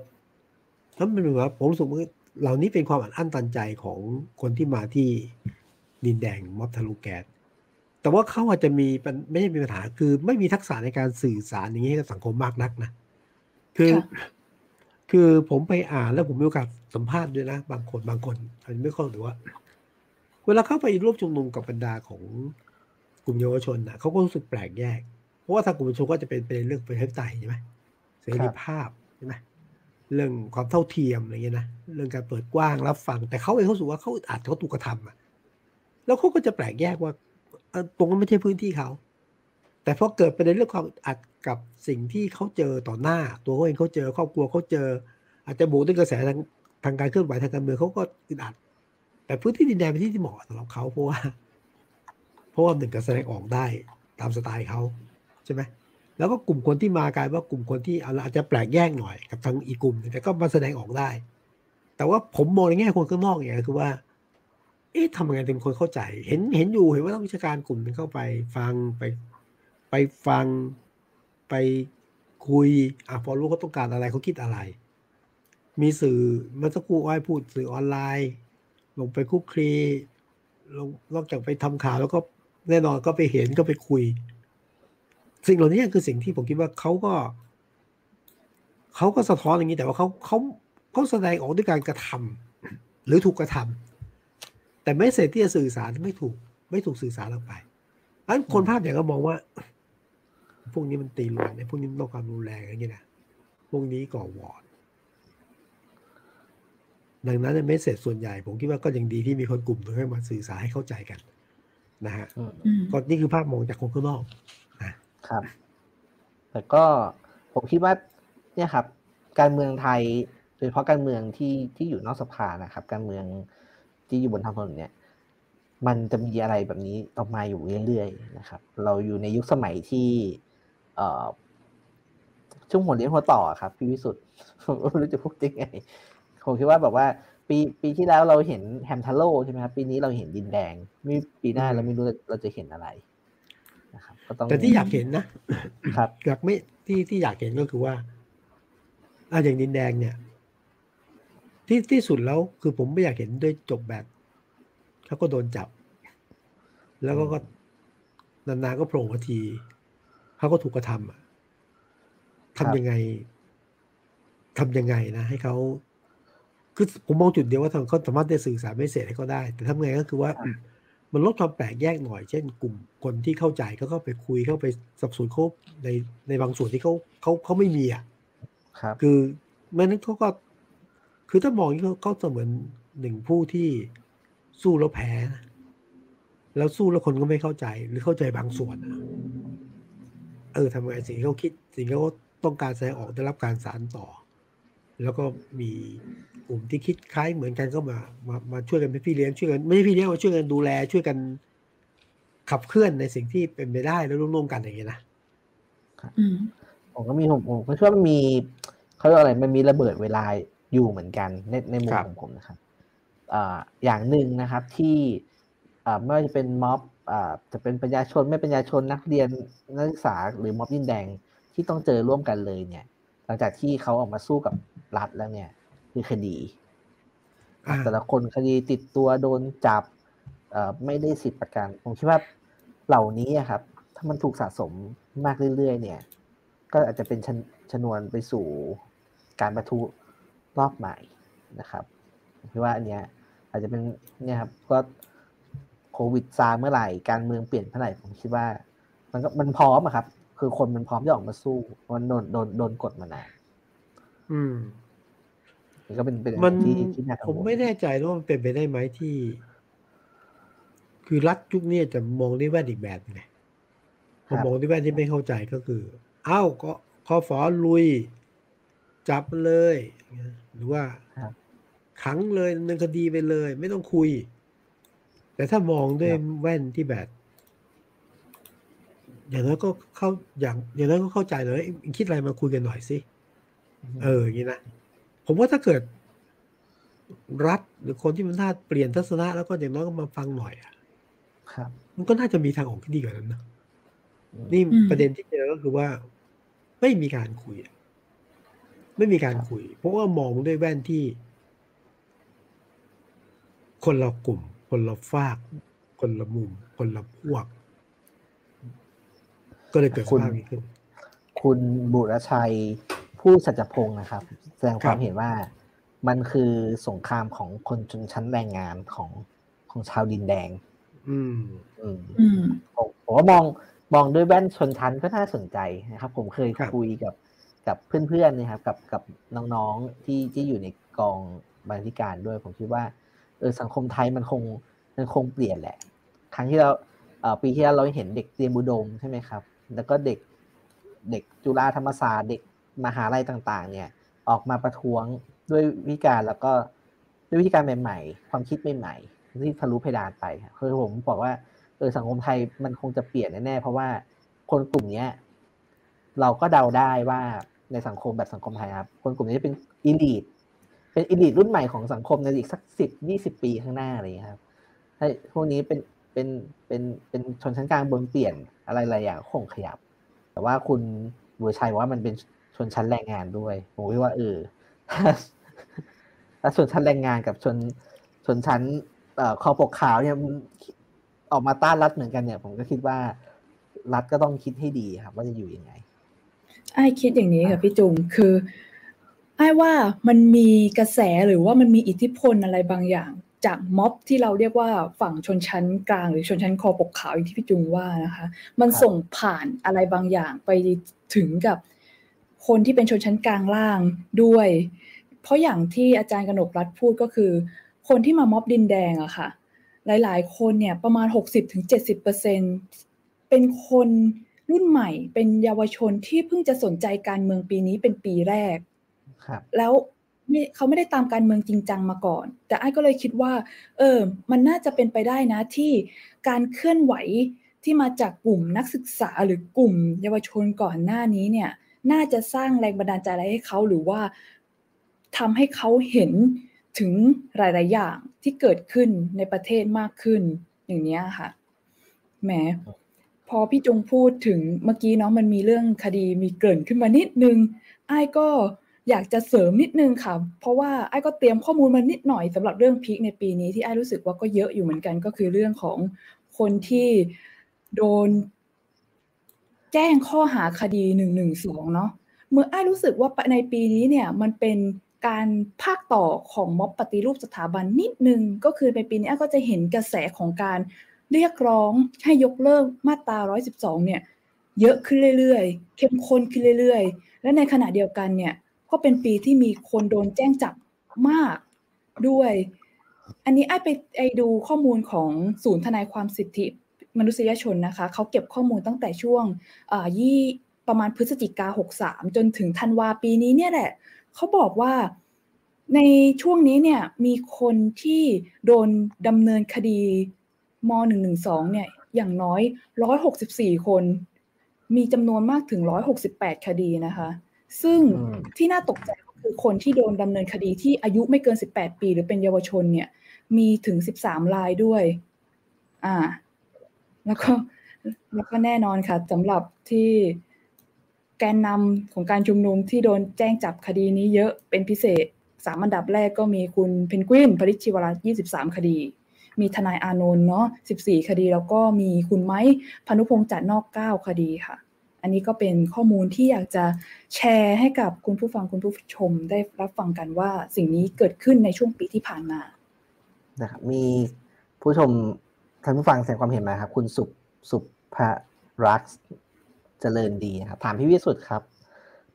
S3: แล้วมันเหมือนว่าผมรู้สึกว่าเหล่านี้เป็นความอัดอั้นตันใจของคนที่มาที่ดินแดงม็อบทะลุแก๊สแต่ว่าเขาอาจจะมีไม่ใช่มีปัญหาคือไม่มีทักษะในการสื่อสารอย่างนี้กับสังคมมากนักนะคือคือผมไปอ่านแล้วผมมีโอกาสสัมภาษณ์ด้วยนะ บางคนบางคนอาจจะไม่เข้าหรือว่าเวลาเข้าไปร่วมชุมนุมกับบรรดาของกลุ่มเยาวชนนะเขาก็รู้สึกแปลกแยก เพราะว่าทางกลุ่มเยาวชนก็จะเป็นเป็นเรื่องประชาธิปไตยใช่ไหมเสรีภาพใช่ไหมเรื่องความเท่าเทียมอะไรเงี้ยนะเรื่องการเปิดกว้างรับฟัง แต่เขาเองเขาสูว่าเขาอาจเขาถูกกระทำอะแล้วเขาก็จะแปลกแยกว่าตรงนั้นไม่ใช่พื้นที่เขา แต่พอเกิดประเด็นเรื่องความอัดกับสิ่งที่เขาเจอต่อหน้า ตัวเขาเองเขาเจอครอบครัวเขาเจอ อาจจะบวกด้วยกระแสทางทางการเคลื่อนไหวทางการเมืองเขาก็อึดอัด แต่พื้นที่ดินแดนเป็นที่ที่เหมาะสำหรับเขาเพราะว่า เพราะว่าหนึ่งก็แสดงออกได้ตามสไตล์เขาใช่ไหมแล้วก็กลุ่มคนที่มากลายว่ากลุ่มคนที่อาจจะแปลกแยกหน่อยกับทางอีกกลุ่มแต่ก็มาแสดงออกได้ แต่ว่าผมมองในแง่คนข้างนอกอย่างคือว่า เอ๊ะทำยังไงถึงคนเข้าใจ เห็นเห็นอยู่เห็นว่าต้องวิชาการกลุ่มนึงเข้าไปฟังไป ไปฟังไปคุยอะพอรู้เขาต้องการอะไรเขาคิดอะไร มีสื่อมื่อสักครู่อ้อยพูดสื่อออนไลน์ ลงไปคุกคลีลงนอกจากไปทำข่าวแล้วก็แน่นอนก็ไปเห็นก็ไปคุย สิ่งเหล่านี้คือสิ่งที่ผมคิดว่าเขาก็เขาก็สะท้อนอย่างนี้แต่ว่าเขาเขาเขาแสดงออกด้วยการกระทำหรือถูกกระทำแต่ไม่เสร็จที่จะสื่อสารไม่ถูก ไม่ถูกสื่อสารออกไปอันคนภาพอย่างก็มองว่า พวกนี้มันตีรวนในพวกนี้มันต้องความรุนแรงอย่างนี้นะพวกนี้ก่อวอด ดังนั้นในเมสเซจส่วนใหญ่ ผมคิดว่าก็ยังดีที่มีคนกลุ่มนึงให้มาสื่อสารให้เข้าใจกัน นะฮะก็นี่คือภาพมองจากคนข้างนอก
S2: นะครับ แต่ก็ผมคิดว่าเนี่ยครับ การเมืองไทยโดยเฉพาะการเมืองที่ที่อยู่นอกสภานะครับ การเมืองที่อยู่บนทางถนนเนี่ย มันจะมีอะไรแบบนี้ออกมาอยู่เรื่อยๆนะครับ เราอยู่ในยุคสมัยที่ เอ่อช่วงหัวเลี้ยงหัวต่อครับ พี่วิสุทธ์ไม่รู้จะพูดยังไง ผมคิดว่าแบบว่า ปีปีที่แล้วเราเห็นแฮมทาโร่ใช่ไหมครับปีนี้เราเห็นดินแดงมีปีหน้าเราไม่รู้เราจะเห็นอะไรนะครับก็ต้อง
S3: แต่ที่อยากเห็นนะครับอยากไม่ที่ที่อยากเห็นก็คือว่าอ่าอย่างดินแดงเนี่ย ที่ที่สุดแล้วคือผมไม่อยากเห็นด้วยจบแบบเขาก็โดนจับ แล้วก็ก็นานๆก็โผล่มาทีเขาก็ถูกกระทำอะทำยังไงทำยังไงนะ ให้เขา คือผมมองจุดเดียวว่าทางเขาสามารถได้สื่อสารไม่เสร็จให้เขาได้ แต่ทำไงก็คือว่ามันลดความแปลกแยกหน่อย เช่น กลุ่มคนที่เข้าใจก็เข้าไปคุยเข้าไปสับสนเขาในในบางส่วนที่เขาเขาเขาไม่มีอะ
S2: ครับ
S3: คือแม้นั้นเขาก็ คือถ้ามองเขาเขาเสมือนหนึ่งผู้ที่สู้แล้วแพ้แล้วสู้แล้วคนก็ไม่เข้าใจหรือเข้าใจบางส่วนเออทำไงสิ่งที่เขาคิด สิ่งที่เขาต้องการแสดงออกได้รับการสารต่อ แล้วก็มีก ลุ่มที่คิดคล้ายเหมือนกันก็มามามาช่วยกันเป็นพี่เลี้ยงช่วยกันไม่ใช่พี่เลี้ยงมาช่วยกันดูแล ช่วยกันขับเคลื่อนในสิ่งที่เป็นไปได้แล้วร่วมกันอย่างเงี้ยนะ
S2: ผมก็มีผมผมก็เชื่อว่ามันมีเขาเรียกอะไรมันมีระเบิดเวลาอยู่เหมือนกันในในมุมของผมนะครับอ่าอย่างหนึ่งนะครับที่อ่าไม่ว่าจะเป็นม็อบอ่าจะเป็นประชาชนไม่ประชาชนนักเรียนนักศึกษาหรือม็อบยินแดงที่ต้องเจอร่วมกันเลยเนี่ยลังจากที่เขาออกมาสู้กับรัฐแล้วเนี่ย คือคดีแต่ละคนคดีติดตัวโดนจับไม่ได้สิทธิประกัน ผมคิดว่าเหล่านี้ครับ ถ้ามันถูกสะสมมากเรื่อยๆ เนี่ย ก็อาจจะเป็นชชนวนไปสู่การประทุรอบใหม่นะครับคิดว่าอันเนี้ยอาจจะเป็นเนี่ยครับก็โควิดซาเมื่อไหร่การเมืองเปลี่ยนเมื่อไหร่ ผมคิดว่า มันก็มันพร้อมอะครับ คือคนมันพร้อมจะออกมาสู้มันโดนโดนโดนกดมานาน
S3: อืม
S2: นี่ ก็เป็นเป็น
S3: มัน
S2: ที่ที่น่ากัง
S3: ผม
S2: วล
S3: ไม่แน่ใจว่ามันเป็นไปได้ไหมที่ คือรัฐยุคนี้จะมองด้วยแว่นอีกแบบไงพอมองด้วยแว่นที่ไม่เข้าใจก็คือ เอ้าก็คอฟอลุย จับเลย หรือว่า
S2: ครับ
S3: ขังเลยดำเนินคดีไปเลย ไม่ต้องคุย แต่ถ้ามองด้วยแว่นที่แบบ อย่างนั้นก็เข้าอย่าง อย่างนั้นก็เข้าใจเลยเอ้ยคิดอะไรมาคุยกันหน่อยสิเอออย่างนี้นะ ผมว่าถ้าเกิดรัฐหรือคนที่มันน่าเปลี่ยนทัศนะแล้วก็อย่างน้อยก็มาฟังหน่อยอะ
S2: ครับ
S3: มันก็น่าจะมีทางออกที่ดีกว่านั้นนะ
S2: อืม
S3: นี่
S1: อืม
S3: ประเด็นที่เจอก็คือว่า ไม่มีการคุยอะไม่มีการคุย เพราะว่ามองด้วยแว่นที่ คนละกลุ่ม คนละฝาก คนละมุม คนละพวก ก็เลยเกิดส
S2: คุณ
S3: ภาพนี้ขึ้น
S2: คุณบุรชัย ผู้สัจพงศ์นะครับ แสดงความ
S3: ครับ
S2: เห็นว่ามันคือสงครามของคนชนชั้นแรงงานของของชาวดินแดง
S3: อืม
S2: อืม
S1: อืม
S2: ผมผมว่ามองมองด้วยแว่นชนชั้นก็น่าสนใจนะครับ ผมเคย
S3: ครับ
S2: คุยกับกับเพื่อนๆนะครับ กับกับน้องๆที่ที่อยู่ในกองบรรณาธิการด้วย ผมคิดว่าเออสังคมไทยมันคงมันคงเปลี่ยนแหละ ครั้งที่เราเอ่อปีที่แล้วเราเห็นเด็กเตรียมอุดมใช่ไหมครับ แล้วก็เด็กเด็กจุฬาธรรมศาสตร์เด็ก มหาลัยต่างๆ เนี่ย ออกมาประท้วงด้วยวิธีการแล้วก็ด้วยวิธีการใหม่ๆ ความคิดใหม่ๆที่ทะลุเพดานไปครับคือผมบอกว่าเออสังคมไทยมันคงจะเปลี่ยนแน่ๆเพราะว่าคนกลุ่มเนี้ยเราก็เดาได้ว่าในสังคมแบบสังคมไทยครับ คนกลุ่มนี้จะเป็นอีลีทเป็นอีลีทรุ่นใหม่ของสังคมในอีกสักสิบยี่สิบปีข้างหน้าอะไรอย่างเงี้ยครับให้พวกนี้เป็นเป็นเป็นเป็นชนชั้นกลางบนเปลี่ยนอะไรหลายอย่างคงขยับ แต่ว่าคุณบัวชัยว่ามันเป็น ชนชั้นแรงงานด้วยผมคิดว่าเออถ้าชนชั้นแรงงานกับชนชนชั้นเอ่อคอปกขาวเนี่ยมันออกมาต้านรัฐเหมือนกันเนี่ย ผมก็คิดว่ารัฐก็ต้องคิดให้ดีครับ ว่าจะอยู่ยังไง
S1: ไอ้คิดอย่างนี้ค่ะพี่จุงคือไอ้ว่ามันมีกระแสหรือว่ามันมีอิทธิพลอะไรบางอย่าง จากม็อบที่เราเรียกว่าฝั่งชนชั้นกลางหรือชนชั้นคอปกขาวอย่างที่พี่จุงว่านะคะ มัน
S2: ครับ
S1: ส่งผ่านอะไรบางอย่างไปถึงกับ คนที่เป็นชนชั้นกลางล่างด้วย เพราะอย่างที่อาจารย์กนกรัฐพูดก็คือ คนที่มาม็อบดินแดงอะค่ะ หลายๆ คนเนี่ยประมาณ 60-70%เป็นคนรุ่นใหม่ เป็นเยาวชนที่เพิ่งจะสนใจการเมืองปีนี้เป็นปีแรก
S2: ครับ
S1: แล้วไม่เขาไม่ได้ตามการเมืองจริงจังมาก่อน แต่ไอ้ก็เลยคิดว่า เออ มันน่าจะเป็นไปได้นะที่การเคลื่อนไหวที่มาจากกลุ่มนักศึกษาหรือกลุ่มเยาวชนก่อนหน้านี้เนี่ย น่าจะสร้างแรงบันดาลใจอะไรให้เขาหรือว่าทำให้เขาเห็นถึงหลาย ๆ อย่างที่เกิดขึ้นในประเทศมากขึ้นอย่างนี้ค่ะแหมพอพี่จงพูดถึงเมื่อกี้เนาะมันมีเรื่องคดีมีเกินขึ้นมานิดนึงไอ้ก็อยากจะเสริมนิดนึงค่ะ เพราะว่าไอ้ก็เตรียมข้อมูลมานิดหน่อยสำหรับเรื่องพีคในปีนี้ที่ไอ้รู้สึกว่าก็เยอะอยู่เหมือนกันก็คือเรื่องของคนที่โดน แจ้งข้อหาคดีหนึ่งหนึ่งสองเนาะเมื่อไอ้รู้สึกว่าในปีนี้เนี่ยมันเป็นการภาคต่อของม็อบปฏิรูปสถาบันนิดนึง ก็คือในปีนี้ก็จะเห็นกระแสของการเรียกร้องให้ยกเลิกมาตรา 112 เนี่ย เยอะขึ้นเรื่อยๆ เข้มข้นขึ้นเรื่อยๆ และในขณะเดียวกันเนี่ย ก็เป็นปีที่มีคนโดนแจ้งจับมากด้วย อันนี้ไอ้ไปไอดูข้อมูลของศูนย์ทนายความสิทธิ มนุษยชนนะคะเขาเก็บข้อมูลตั้งแต่ช่วงอ่ายี่ประมาณพฤศจิกาหกสามจนถึงธันวาปีนี้เนี่ยแหละเขาบอกว่าในช่วงนี้เนี่ยมีคนที่โดนดำเนินคดีม .112 เนี่ยอย่างน้อย 164 คน มีจำนวนมากถึง 168 คดีนะคะ ซึ่ง
S2: อืม
S1: ที่น่าตกใจก็คือคนที่โดนดำเนินคดีที่อายุไม่เกิน 18 ปี หรือเป็นเยาวชนเนี่ยมีถึง 13 รายด้วย อ่า แล้วก็แล้วก็แน่นอนค่ะสำหรับที่แกนนำของการชุมนุมที่โดนแจ้งจับคดีนี้เยอะเป็นพิเศษสามอันดับแรกก็มีคุณเพนกวินพริชชิวรัตน์23 คดี มีทนายอานนท์เนาะ14 คดี แล้วก็มีคุณไม้พนุพงษ์จัดนอก 9 คดีค่ะ อันนี้ก็เป็นข้อมูลที่อยากจะแชร์ให้กับคุณผู้ฟังคุณผู้ชมได้รับฟังกันว่าสิ่งนี้เกิดขึ้นในช่วงปีที่ผ่านมา
S2: นะครับมีผู้ชม ท่านผู้ฟังแสดงความเห็นมาครับ คุณสุสุภรักษ์เจริญดีครับถามพี่วิสุทธ์ครับ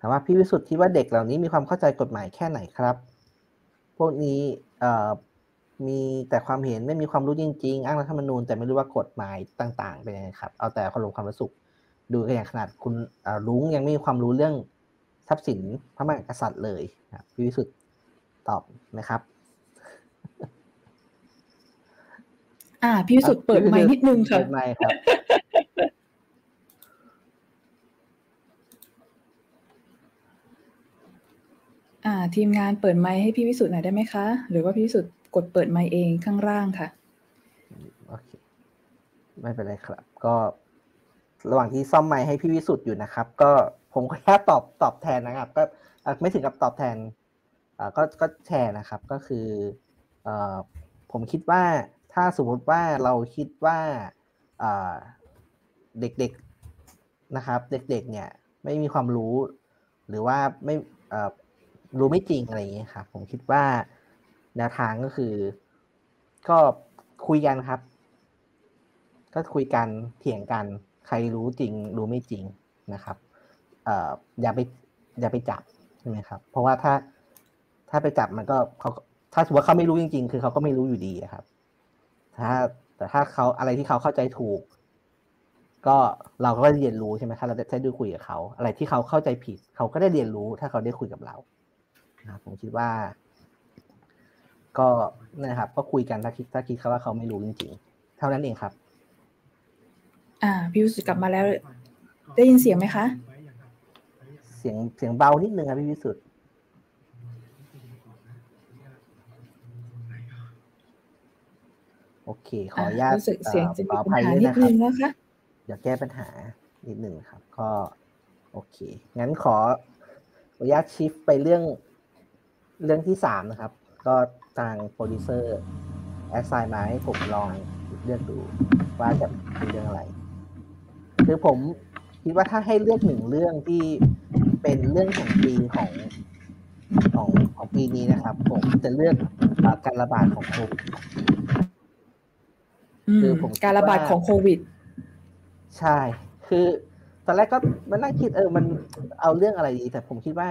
S2: ถามว่าพี่วิสุทธ์คิดว่าเด็กเหล่านี้มีความเข้าใจกฎหมายแค่ไหนครับ พวกนี้เอ่อมีแต่ความเห็นไม่มีความรู้จริง ๆ อ้างรัฐธรรมนูญแต่ไม่รู้ว่ากฎหมายต่าง ๆ เป็นยังไงครับ เอาแต่ความรู้ความรู้สึกดูกันอย่างขนาดคุณลุงยังไม่มีความรู้เรื่องทรัพย์สินพระมหากษัตริย์เลยพี่วิสุทธ์ตอบนะครับ
S1: อ่า พี่สุดเปิดไมค์นิดนึงค่ะเปิดไมค์ครับอ่าทีมงานเปิดไมค์ให้พี่วิสุทธ์หน่อยได้ไหมคะ หรือว่าพี่วิสุทธ์กดเปิดไมค์เองข้างล่างค่ะ
S2: โอเคไม่เป็นไรครับ ก็ ระหว่างที่ซ่อมไมค์ให้พี่วิสุทธ์อยู่นะครับ ก็ผมก็แค่ตอบตอบแทนนะครับ ก็ไม่ถึงกับตอบแทนอ่าก็ก็แชร์นะครับ ก็คือเอ่อผมคิดว่า ถ้าสมมติว่าเราคิดว่าเด็กๆนะครับ เด็กๆเนี่ยไม่มีความรู้ หรือว่าไม่รู้ไม่จริงอะไรอย่างเงี้ยครับผมคิดว่าแนวทางก็คือ ก็คุยกันครับ ก็คุยกันเถียงกัน ใครรู้จริง รู้ไม่จริงนะครับอย่าไปอย่าไปจับใช่ไหมครับ เพราะว่าถ้าถ้าไปจับมันก็เขาถ้าสมมติว่าเขาไม่รู้จริง ๆ คือเขาก็ไม่รู้อยู่ดีครับ ถ้า แต่ถ้าเขาอะไรที่เขาเข้าใจถูก ก็เราก็เรียนรู้ใช่ไหมถ้าเราได้ได้คุยกับเขา อะไรที่เขาเข้าใจผิด เขาก็ได้เรียนรู้ ถ้าเขาได้คุยกับเรานะผมคิดว่า ก็นะครับ ก็คุยกันถ้าคิดถ้าคิดเขาว่าเขาไม่รู้จริงๆ เท่านั้นเองครับ
S1: อ่าพี่วิสุทธ์กลับมาแล้ว ได้ยินเสียงไหมคะ
S2: เสียงเสียงเบานิดนึงครับพี่วิสุทธ์ โอเค ขออนุญาต
S1: เสียงจะมีปัญหานิดนึงนะคะ
S2: เดี๋ยวแก้ปัญหานิดหนึ่งครับ ก็ โอเค งั้นขออนุญาต shift ไปเรื่องเรื่องที่สามนะครับ ก็ทางโปรดิวเซอร์ assign มาให้ผมลองเลือกดูว่าจะเป็นเรื่องอะไร คือผมคิดว่าถ้าให้เลือกหนึ่งเรื่องที่เป็นเรื่องของปีของของของปีนี้นะครับ ผมจะเลือกการระบาดของโควิด
S1: คือผมการระบาดของโควิด
S2: ใช่ คือ ตอนแรกก็มันนั่งคิดเออมันเอาเรื่องอะไรดี แต่ผมคิดว่า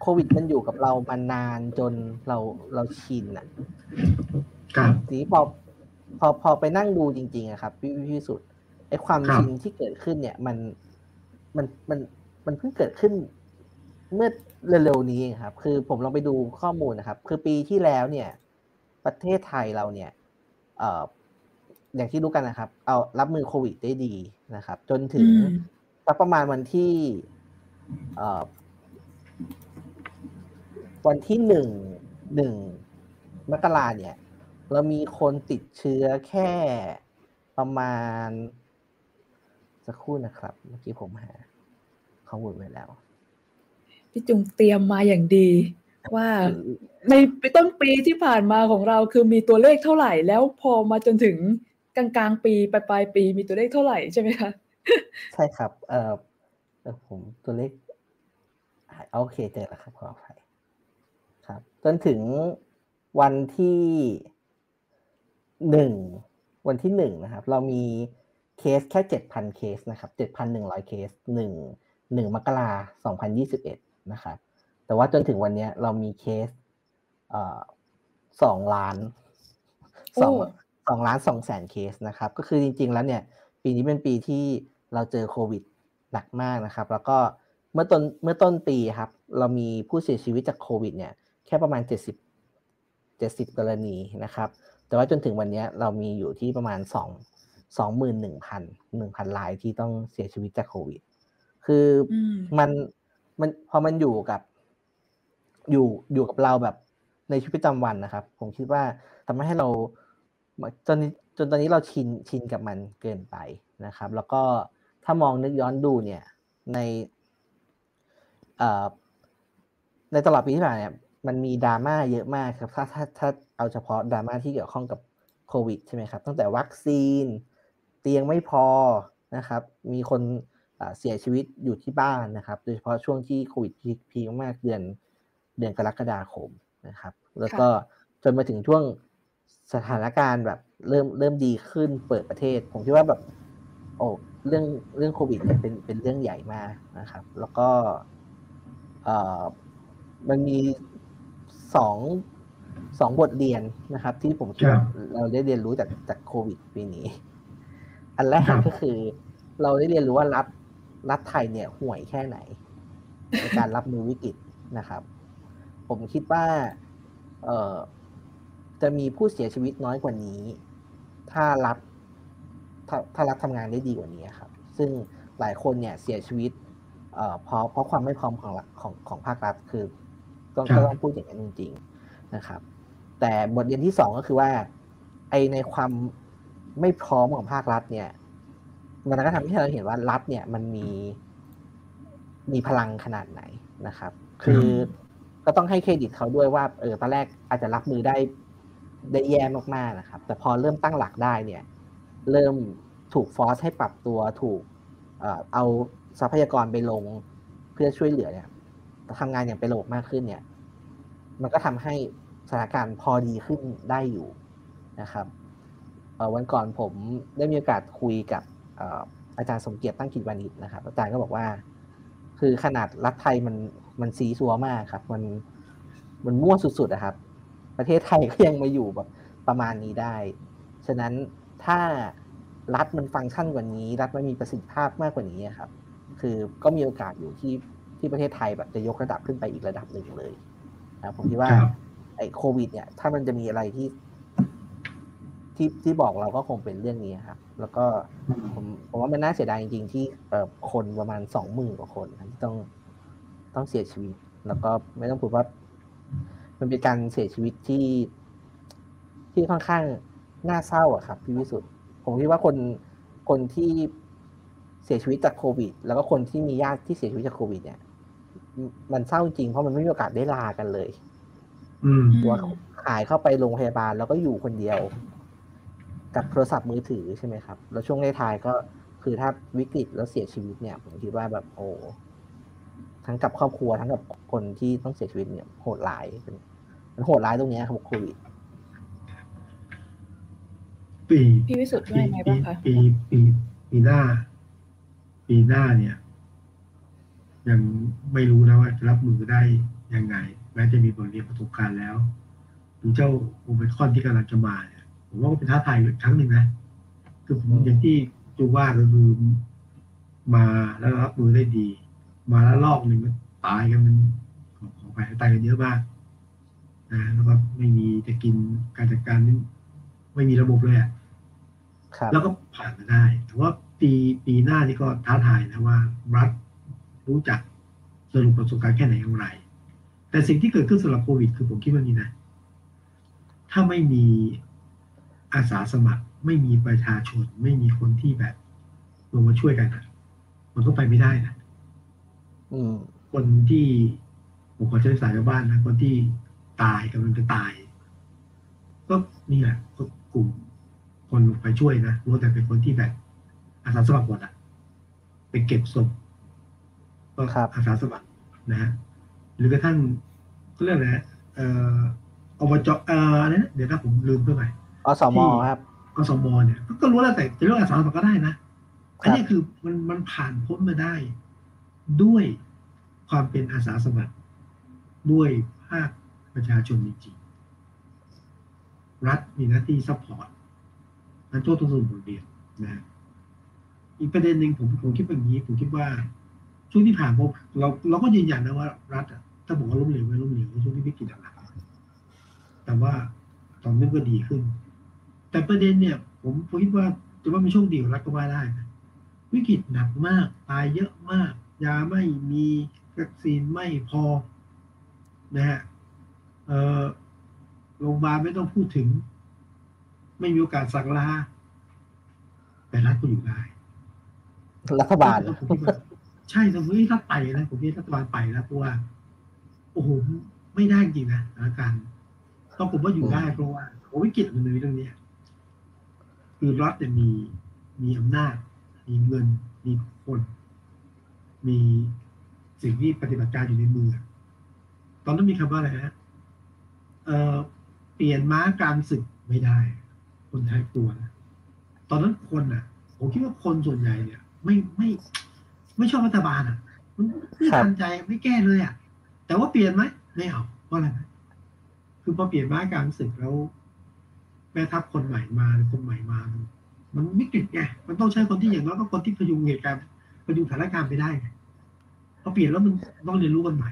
S2: โควิดมันอยู่กับเรามานานจนเราเราชินอะทีพอพอพอไปนั่งดูจริงๆอะครับพี่พี่สุดไอ้ความชินที่เกิดขึ้นเนี่ย มันมันมันมันเพิ่งเกิดขึ้น เมื่อเร็วๆนี้ครับ คือผมลองไปดูข้อมูลนะครับ คือปีที่แล้วเนี่ย ประเทศไทยเราเนี่ย เอ่อ อย่างที่รู้กันนะครับ เอารับมือโควิดได้ดีนะครับ จนถึงสักประมาณวันที่วันที่หนึ่งหนึ่งมกราเนี่ย เรามีคนติดเชื้อแค่ประมาณ สักครู่นะครับ เมื่อกี้ผมหาข้อมูลไว้แล้ว
S1: พี่จุงเตรียมมาอย่างดีว่าในต้นปีที่ผ่านมาของเราคือมีตัวเลขเท่าไหร่ แล้วพอมาจนถึง กลางกลางปีปลายปลายปีมีตัวเลขเท่าไหร่ใช่ไหมคะ
S2: ใช่ครับ เอ่อผมตัวเลขโอเคเจอแล้วครับขออภัยครับ จนถึงวันที่หนึ่งวันที่หนึ่งนะครับ เรามีเคสแค่เจ็ดพันเคสนะครับเจ็ดพันหนึ่งร้อยเคสหนึ่งหนึ่งมกราสองพันยี่สิบเอ็ดนะครับแต่ว่าจนถึงวันนี้เรามีเคสเอ่อสองล้านสอง สองล้านสองแสนเคสนะครับ ก็คือจริง ๆ แล้วเนี่ย ปีนี้เป็นปีที่เราเจอโควิดหนักมากนะครับ แล้วก็เมื่อต้นเมื่อต้นปีครับ เรามีผู้เสียชีวิตจากโควิด เนี่ย แค่ประมาณเจ็ดสิบเจ็ดสิบกรณีนะครับ แต่ว่าจนถึงวันนี้เรามีอยู่ที่ประมาณสองสองหมื่นหนึ่งพันหนึ่งพันรายที่ต้องเสียชีวิตจากโควิด คือมันมันพอมันอยู่กับ อยู่อยู่กับเราแบบในชีวิตประจำวันนะครับ ผมคิดว่าทำให้เรา จนจนตอนนี้เราชินชินกับมันเกินไปนะครับ แล้วก็ถ้ามองนึกย้อนดูเนี่ยในในตลอดปีที่ผ่านเนี่ยมันมีดราม่าเยอะมากครับถ้าถ้าถ้าเอาเฉพาะดราม่าที่เกี่ยวข้องกับโควิดใช่ไหมครับตั้งแต่วัคซีน เตียงไม่พอนะครับ มีคนเสียชีวิตอยู่ที่บ้านนะครับ โดยเฉพาะช่วงที่โควิดพีคมากเดือนเดือนกรกฎาคมนะครับ แล้วก็จนมาถึงช่วง สถานการณ์แบบเริ่มเริ่มดีขึ้นเปิดประเทศ ผมคิดว่าแบบโอ้เรื่องเรื่องโควิดเนี่ยเป็นเป็นเรื่องใหญ่มากนะครับ แล้วก็เอ่อมันมีสองสองบทเรียนนะครับ ที่ผมคิดว่าเราได้เรียนรู้จากจากโควิดปีนี้ อันแรกก็คือ เราได้เรียนรู้ว่ารัฐรัฐไทยเนี่ยห่วยแค่ไหน ในการรับมือวิกฤตนะครับ ผมคิดว่า เอ่อ จะมีผู้เสียชีวิตน้อยกว่านี้ ถ้ารัฐถ้าถ้ารัฐทำงานได้ดีกว่านี้ครับ ซึ่งหลายคนเนี่ยเสียชีวิตเอ่อเพราะเพราะความไม่พร้อมของของของภาครัฐคือต้องต้องพูดอย่างนั้นจริงๆนะครับ แต่บทเรียนที่สองก็คือว่าไอในความไม่พร้อมของภาครัฐเนี่ย มันก็ทำให้เราเห็นว่ารัฐเนี่ยมันมีมีพลังขนาดไหนนะครับ คือก็ต้องให้เครดิตเขาด้วยว่าเออตอนแรกอาจจะรับมือได้ ได้แย่มากๆนะครับ แต่พอเริ่มตั้งหลักได้เนี่ย เริ่มถูกฟอสให้ปรับตัวถูกเอาทรัพยากรไปลงเพื่อช่วยเหลือเนี่ยทำงานอย่างเป็นระบบมากขึ้นเนี่ย มันก็ทำให้สถานการณ์พอดีขึ้นได้อยู่นะครับวันก่อนผมได้มีโอกาสคุยกับอาจารย์สมเกียรติตั้งกิจวานิชนะครับ อาจารย์ก็บอกว่า คือขนาดรัฐไทยมันมันซีซัวมากครับ มันมันมั่วสุดๆนะครับ ประเทศไทยก็ยังมาอยู่แบบประมาณนี้ได้ ฉะนั้นถ้ารัฐมันฟังก์ชันกว่านี้ รัฐมันมีประสิทธิภาพมากกว่านี้ครับ คือก็มีโอกาสอยู่ที่ที่ประเทศไทยแบบจะยกระดับขึ้นไปอีกระดับหนึ่งเลยนะผมคิดว่าไอ้โควิด เนี่ย ถ้ามันจะมีอะไรที่ที่ที่บอกเราก็คงเป็นเรื่องนี้ครับ แล้วก็ผมผมว่ามันน่าเสียดายจริงๆที่เอ่อคนประมาณสองหมื่นกว่าคนที่ต้องต้องเสียชีวิต แล้วก็ไม่ต้องพูดว่า มันเป็นการเสียชีวิตที่ ที่ค่อนข้างน่าเศร้าอะครับพี่วิสุทธ์ผมคิดว่าคนคนที่เสียชีวิตจากโควิด แล้วก็คนที่มีญาติที่เสียชีวิตจากโควิด เนี่ย มันเศร้าจริงเพราะมันไม่มีโอกาสได้ลากันเลย
S3: อืม
S2: ตัวหายเข้าไปโรงพยาบาลแล้วก็อยู่คนเดียว กับโทรศัพท์มือถือใช่ไหมครับ แล้วช่วงในทายก็คือถ้าวิกฤตแล้วเสียชีวิตเนี่ย ผมคิดว่าแบบโอ้ ทั้งกับครอบครัวทั้งกับคนที่ต้องเสียชีวิตเนี่ยโหดร้ายเป็นมันโหดร้ายตรงนี้ครับโควิด
S3: ปี
S1: พี่วิสุทธิ์ว่าไงบ้างคะ
S3: ปีปีปีหน้า ปีหน้าเนี่ย ยังไม่รู้นะว่าจะรับมือได้ยังไง แม้จะมีบทเรียนประสบการณ์แล้วดูเจ้าโอมิคอนที่กำลังจะมาเนี่ยผมว่าเป็นท้าทายครั้งหนึ่งนะคือผมอย่างที่จูว่าก็คือมาแล้วรับมือได้ดี มาแล้วรอบหนึ่งมันตายกันมันของไปตายกันเยอะมากนะแล้วก็ไม่มีจะกินการจัดการไม่มีระบบเลยอะแล้วก็ผ่านมาได้ แต่ว่าปีปีหน้านี่ก็ท้าทายนะว่า รัฐรู้จักสรุปประสบการณ์แค่ไหนอย่างไร แต่สิ่งที่เกิดขึ้นสำหรับโควิด คือผมคิดว่านี่นะ ถ้าไม่มีอาสาสมัคร ไม่มีประชาชน ไม่มีคนที่แบบลงมาช่วยกันนะมันก็ไปไม่ได้นะ คนที่ผมขอใช้สายชาวบ้านนะคนที่ตายกำลังจะตาย ก็นี่แหละกลุ่มคนลงไปช่วยนะรู้แต่เป็นคนที่แบบอาสาสมัครหมดอะไปเก็บศพก็อาสาสมัครนะฮะหรือกระทั่งเขาเรียกอะไรเอ่ออบจ. เอ่ออะไรนะเดี๋ยวนะผมลืมไปไหม
S2: อสม. ครับ
S3: อสม. เนี่ยก็รู้แล้วแต่จะเรื่องอาสาสมัครก็ได้นะอันนี้คือมันมันผ่านพ้นมาได้ ด้วยความเป็นอาสาสมัคร ด้วยภาคประชาชนจริงๆรัฐมีหน้าที่ support นั้นตัวต้องสรุปบทเรียนนะอีกประเด็นหนึ่งผมผมคิดแบบนี้ ผมคิดว่าช่วงที่ผ่านมาเราเราก็ยืนยันนะว่า รัฐถ้าบอกว่าล้มเหลวไม่ล้มเหลวช่วงที่วิกฤตหนักแต่ว่าตอนนี้ก็ดีขึ้น แต่ประเด็นเนี่ย ผมคิดว่าจะว่ามีช่วงดีของรัฐก็ว่าได้ วิกฤตหนักมาก ตายเยอะมาก ยาไม่มีวัคซีนไม่พอนะฮะเออโรงพยาบาลไม่ต้องพูดถึง ไม่มีโอกาสสั่งลาแต่รัฐก็อยู่ได้
S2: รัฐบาล
S3: ใช่สมมติถ้าไปนะผมคิดรัฐบาลไปแล้วเพราะว่า โอ้โหไม่ได้จริงนะสถานการณ์ก็ผมว่าอยู่ได้เพราะว่าวิกฤตมันมีเรื่องนี้คือรัฐจะมีมีอำนาจ มีเงินมีคน มีสิ่งที่ปฏิบัติการอยู่ในมือ ตอนนั้นมีคำว่าอะไรฮะเอ่อเปลี่ยนม้ากลางศึกไม่ได้ คนไทยกลัวนะตอนนั้นคนอะ ผมคิดว่าคนส่วนใหญ่เนี่ย ไม่ไม่ไม่ชอบรัฐบาลอะ มันไม่
S2: ครับ
S3: ทันใจไม่แก้เลยอะ แต่ว่าเปลี่ยนไหมไม่เอาเพราะอะไรไหมคือพอเปลี่ยนม้ากลางศึกแล้วแม่ทัพคนใหม่มาคนใหม่มามันมันวิกฤตไงมันต้องใช้คนที่อย่างน้อยก็คนที่พยุงเหตุการณ์พยุงสถานการณ์ไปได้ไง อเปลี่ยนแล้วมันต้องเรียนรู้กันใหม่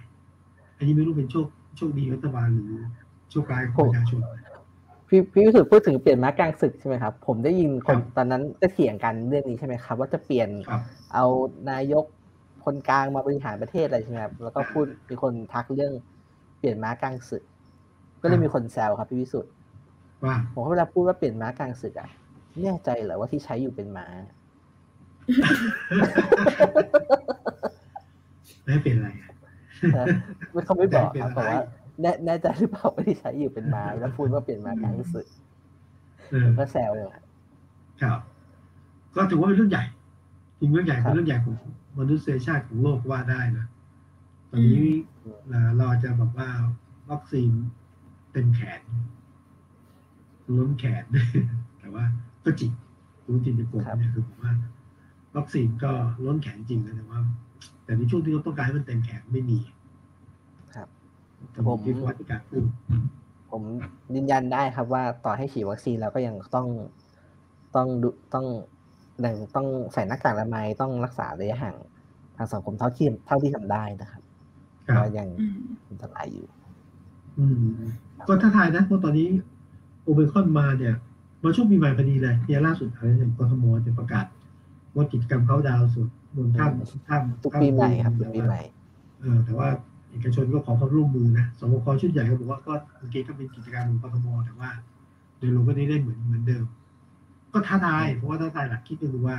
S3: อันนี้ไม่รู้เป็นโชคโชคดีของรัฐบาลหรือโชคร้ายของประชาชน
S2: พี่พี่วิสุทธ์พูดถึงเปลี่ยนม้ากลางศึกใช่ไหมครับ ผมได้ยินคน
S3: ครับ
S2: ตอนนั้นจะเถียงกันเรื่องนี้ใช่ไหมครับ ว่าจะเปลี่ยน
S3: ครับ
S2: เอานายกคนกลางมาบริหารประเทศอะไรใช่ไหมครับแล้วก็พูดมีคนทักเรื่องเปลี่ยนม้ากลางศึก ก็เลยมีคนแซวครับพี่วิสุทธ์
S3: ว่า
S2: ผมว่าเวลาพูดว่าเปลี่ยนม้ากลางศึกอะแน่ใจเหรอว่าที่ใช้อยู่เป็นม้า
S3: ไม่ให้เป็นอะไรอะ
S2: ไม่เขาไม่บอกครับ
S3: ไม่เป็นไร
S2: แต่ว่าแน่แน่ใจหรือเปล่าว่าที่ใช้อยู่เป็นม้าแล้วพูดว่าเปลี่ยนม้ากลางศึก
S3: เออ
S2: ก็แซวเลยครับ
S3: ครับ ก็ถือว่าเป็นเรื่องใหญ่จริงเรื่องใหญ่
S2: ครั
S3: เป็น
S2: บ
S3: เรื่องใหญ่ของมนุษยชาติของโลกก็ว่าได้นะตอนนี้เอ่อเราจะบอกว่าวัคซีนเต็มแขนล้นแขน แต่ว่าก็จริงรู้จริงจะโกงเนี่ยคือผมว่า วัคซีนก็ล้นแขนจริงนะแต่ว่า แต่ในช่วงที่เราต้องการให้มันเต็มแขนไม่มี
S2: ครับ
S3: แต่ผมคิดว่าที่การพูด
S2: ผมยืนยันได้ครับว่าต่อให้ฉีดวัคซีนแล้วก็ยังต้องต้องดูต้องยังต้องใส่หน้ากากอนามัยต้องรักษาระยะห่างทางสังคมเท่าที่เท่าที่ทำได้นะครับ
S3: ครับ
S2: ก็ยัง
S1: อืม
S2: อันตรายอยู่
S3: อืมก็ท้าทายนะเพราะตอนนี้โอเมคอนมาเนี่ยมาช่วงปีใหม่พอดีเลยเนี่ยล่าสุดอะไรอย่างกทมจะประกาศ ว่ากิจกรรมเขาดาวน์สุดบนถ้ำถ้ำ
S2: ทุกปีใหม่ครับทุกปีใหม่
S3: เออแต่ว่าเอกชนก็ขอความร่วมมือนะสบคชุดใหญ่ก็บอกว่าก็โอเคก็เป็นกิจกรรมของกทมแต่ว่า โดยรวมก็ได้ได้เหมือนเหมือนเดิม ก็ท้าทายเพราะว่าท้าทายหลักคิดก็คือว่า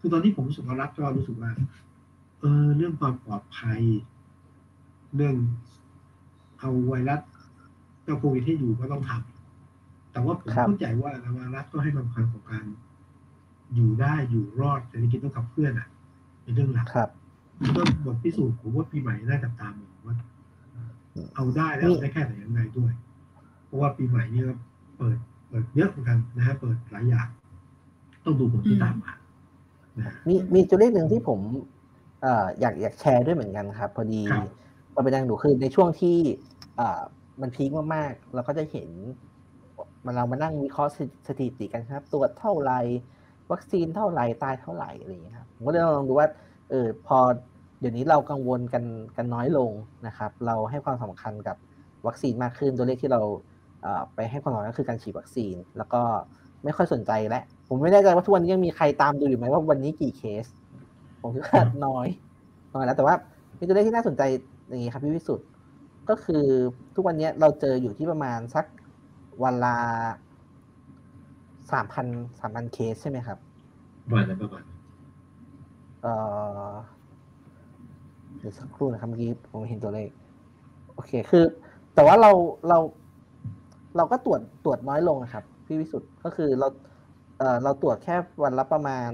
S3: คือตอนนี้ผมรู้สึกว่ารัฐก็รู้สึกว่า เออเรื่องความปลอดภัย เรื่องเอาไวรัสเจ้าโควิดให้อยู่ก็ต้องทำแต่ว่าผม
S2: ครับ
S3: เข้าใจว่ารัฐก็ให้ความสำคัญของการ อยู่ได้อยู่รอดเศรษฐกิจต้องขับเคลื่อนอะเป็นเรื่องหลัก
S2: ครับ
S3: ก็บทพิสูจน์ผมว่าปีใหม่น่าจับตามองว่าเอาได้แล้ว
S2: นี่
S3: เอาได้แค่ไหนยังไงด้วย เพราะว่าปีใหม่นี่ก็เปิดเปิดเยอะเหมือนกันนะฮะเปิดหลายอย่างต้องดูผลที่ตามมานะฮะ
S2: มีมีตัวเลขหนึ่งที่ผมเอ่ออยากอยากแชร์ด้วยเหมือนกันครับ พอดี
S3: ครับ
S2: เราไปนั่งดูคือในช่วงที่เอ่อมันพีคมากๆเราก็จะเห็นมันเรามานั่งวิเคราะห์สถิสถิติกันครับ ตรวจเท่าไหร่ วัคซีนเท่าไหร่ตายเท่าไหร่อะไรอย่างเงี้ยครับผมก็เลยลองดูว่าเออพอเดี๋ยวนี้เรากังวลกันกันน้อยลงนะครับ เราให้ความสำคัญกับวัคซีนมากขึ้นตัวเลขที่เราเอ่อไปให้ความสำคัญก็คือการฉีดวัคซีน แล้วก็ไม่ค่อยสนใจแล้วผมไม่แน่ใจว่าทุกวันนี้ยังมีใครตามดูอยู่ไหมว่าวันนี้กี่เคส ผมคิดว่าน้อยน้อยแล้วแต่ว่ามีตัวเลขที่น่าสนใจอย่างนี้ครับพี่วิสุทธ์ก็คือทุกวันนี้เราเจออยู่ที่ประมาณสักวันละ สามพันสามพันเคสใช่ไหมครับ
S3: ประมาณนั้นประมาณนั้น
S2: เอ่อเดี๋ยวสักครู่นะครับเมื่อกี้ผมเห็นตัวเลข โอเคคือ แต่ว่าเราเราเราก็ตรวจตรวจน้อยลงนะครับ พี่วิสุทธ์ก็คือเราเอ่อเราตรวจแค่วันละประมาณ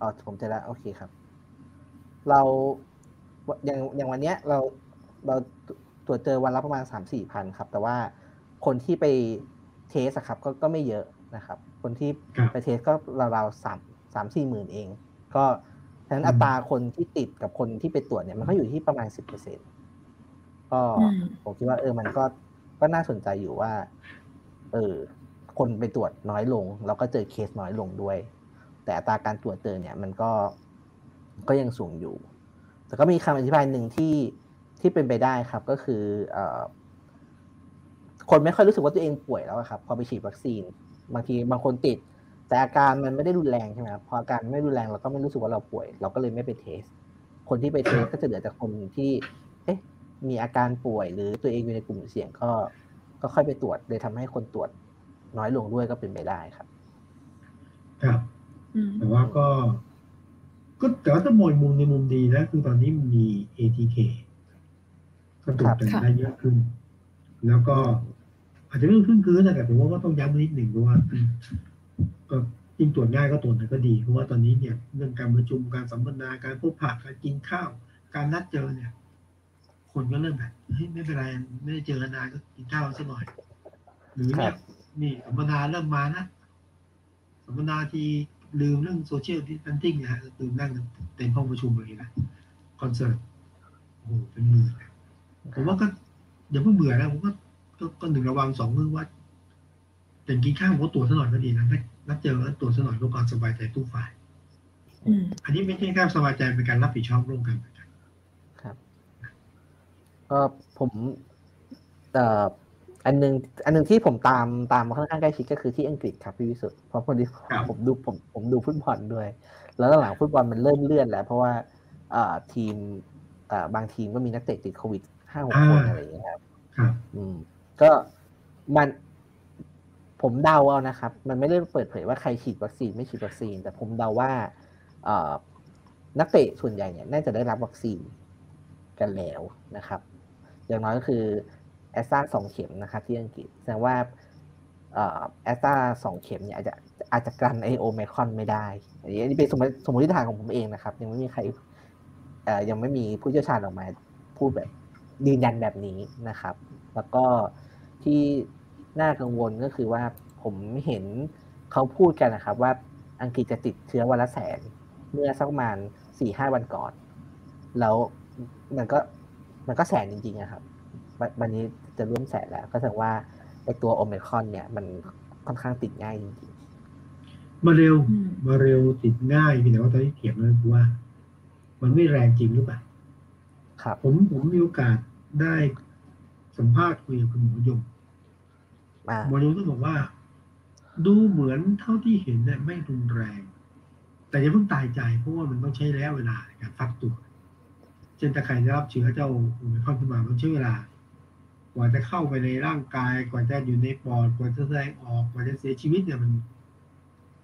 S2: อ๋อผมเจอแล้วโอเคครับ เราอย่างอย่างวันเนี้ยเราเราตรวจเจอวันละประมาณสามสี่พันครับ แต่ว่าคนที่ไปเทสอะครับก็ก็ไม่เยอะนะครับ คนที่
S3: ครับ
S2: ไปเทสก็ราวๆสามสามสี่หมื่นเอง ก็ฉะนั้นอัตราคนที่ติดกับคนที่ไปตรวจเนี่ยมันก็อยู่ที่ประมาณสิบเปอร์เซ็นก็
S1: อืม
S2: ผมคิดว่าเออมันก็ก็น่าสนใจอยู่ว่า เออคนไปตรวจน้อยลง แล้วก็เจอเคสน้อยลงด้วย แต่อัตราการตรวจเจอเนี่ยมันก็ก็ยังสูงอยู่ แต่ก็มีคำอธิบายหนึ่งที่ที่เป็นไปได้ครับก็คือเอ่อคนไม่ค่อยรู้สึกว่าตัวเองป่วยแล้วอะครับ พอไปฉีดวัคซีน บางทีบางคนติด แต่อาการมันไม่ได้รุนแรงใช่ไหมครับพออาการไม่รุนแรงเราก็ไม่รู้สึกว่าเราป่วย เราก็เลยไม่ไปเทส คนที่ไปเทสก็จะเหลือแต่คนที่ เอ๊ะ มีอาการป่วย หรือตัวเองอยู่ในกลุ่มเสี่ยงก็ ก็ค่อยไปตรวจเลยทำให้คนตรวจน้อยลงด้วยก็เป็นไปได้ครับ
S3: ครับ
S1: อืม
S3: แต่ว่าก็ก็แต่ว่าถ้ามองมุมในมุมดีนะคือตอนนี้มี ATK ก็ตรวจกัน
S1: ครับ
S3: ได้เยอะขึ้น แล้วก็ อาจจะไม่ขึ้นคืนนะแต่ผมว่าก็ต้องย้ำนิดหนึ่งเพราะว่าก็จยิ่งตรวจง่ายก็ตรวจก็ดีเพราะว่าตอนนี้เนี่ยเรื่องการประชุมการสัมมนาการพบปะการกินข้าว การนัดเจอเนี่ย คนก็เริ่มแบบเฮ้ยไม่เป็นไรไม่ได้เจอกันนานก็กินข้าวสักหน่อย หรือเนี่ยนี่สัมมนาเริ่มมานะสัมมนาที่ลืมเรื่องโซเชียลดิสแทนติ้งนะฮะลืมนั่งเต็มห้องประชุมเลยนะคอนเสิร์ตโอ้โหเป็นหมื่นผมว่าก็อย่าเพิ่งเบื่อนะผมก็ ก็หนึ่งระวังสองมือว่าแต่กินข้าวผมก็ตรวจซะหน่อยก็ดีนะนัดเจอแล้วตรวจซะหน่อยเพื่อความสบายใจทุกฝ่าย
S1: อืม
S3: อันนี้ไม่ใช่แค่สบายใจเป็นการรับผิดชอบร่วมกันเหมือนกัน
S2: ครับก็ผมเอ่ออันหนึงอันหนึงที่ผมตามตามมาค่อนข้างใกล้ชิดก็คือที่อังกฤษครับพี่วิสุทธ์เพราะพอดีผมดูผมผมดูฟุตบอลด้วย แล้วหลังๆฟุตบอลมันเริ่มเลื่อนแล้ว เพราะว่าเอ่อทีมเอ่อบางทีมก็มีนักเตะติดโควิดห้าหกคนอะไรอย่างเงี้ยครับ
S3: ครับ
S2: อืม ก็มันผมเดาเอานะครับ มันไม่ได้เปิดเผยว่าใครฉีดวัคซีนไม่ฉีดวัคซีน แต่ผมเดาว่านักเตะส่วนใหญ่เนี่ยน่าจะได้รับวัคซีนกันแล้วนะครับ อย่างน้อยก็คือแอสตราสองเข็มนะครับที่อังกฤษแสดงว่าแอสตราสองเข็มเนี่ยอาจจะอาจจะกันไอโอไมคอนไม่ได้อันนี้เป็นสมมติสมมติฐานของผมเองนะครับ ยังไม่มีใครยังไม่มีผู้เชี่ยวชาญออกมาพูดแบบยืนยันแบบนี้นะครับ แล้วก็ที่น่ากังวลก็คือว่าผมเห็นเขาพูดกันนะครับ ว่าอังกฤษจะติดเชื้อวันละแสน เมื่อสักประมาณสี่ห้าวันก่อน แล้วมันก็มันก็แสนจริงๆอะครับวันวันนี้จะร่วมแสนแล้ว ก็แสดงว่าไอตัวโอเมครอนเนี่ย มันค่อนข้างติดง่ายจริง
S3: มาเร็ว
S1: อืม
S3: มาเร็วติดง่ายเพียงแต่ว่าตอนที่เขียนมันคือว่า มันไม่แรงจริงหรือเปล่า
S2: ๆครับ
S3: ผมผมมีโอกาสได้ สัมภาษณ์คุยกับคุณหมอยง
S2: อ่า
S3: หมอยงก็บอกว่า ดูเหมือนเท่าที่เห็นเนี่ยไม่รุนแรง แต่อย่าเพิ่งตายใจเพราะว่ามันต้องใช้ระยะเวลาในการฟักตัวเช่นถ้าใครได้รับเชื้อเจ้าโอมิครอนขึ้นมามันใช้เวลากว่าจะเข้าไปในร่างกาย กว่าจะอยู่ในปอด กว่าจะแสดงออก กว่าจะเสียชีวิตเนี่ยมัน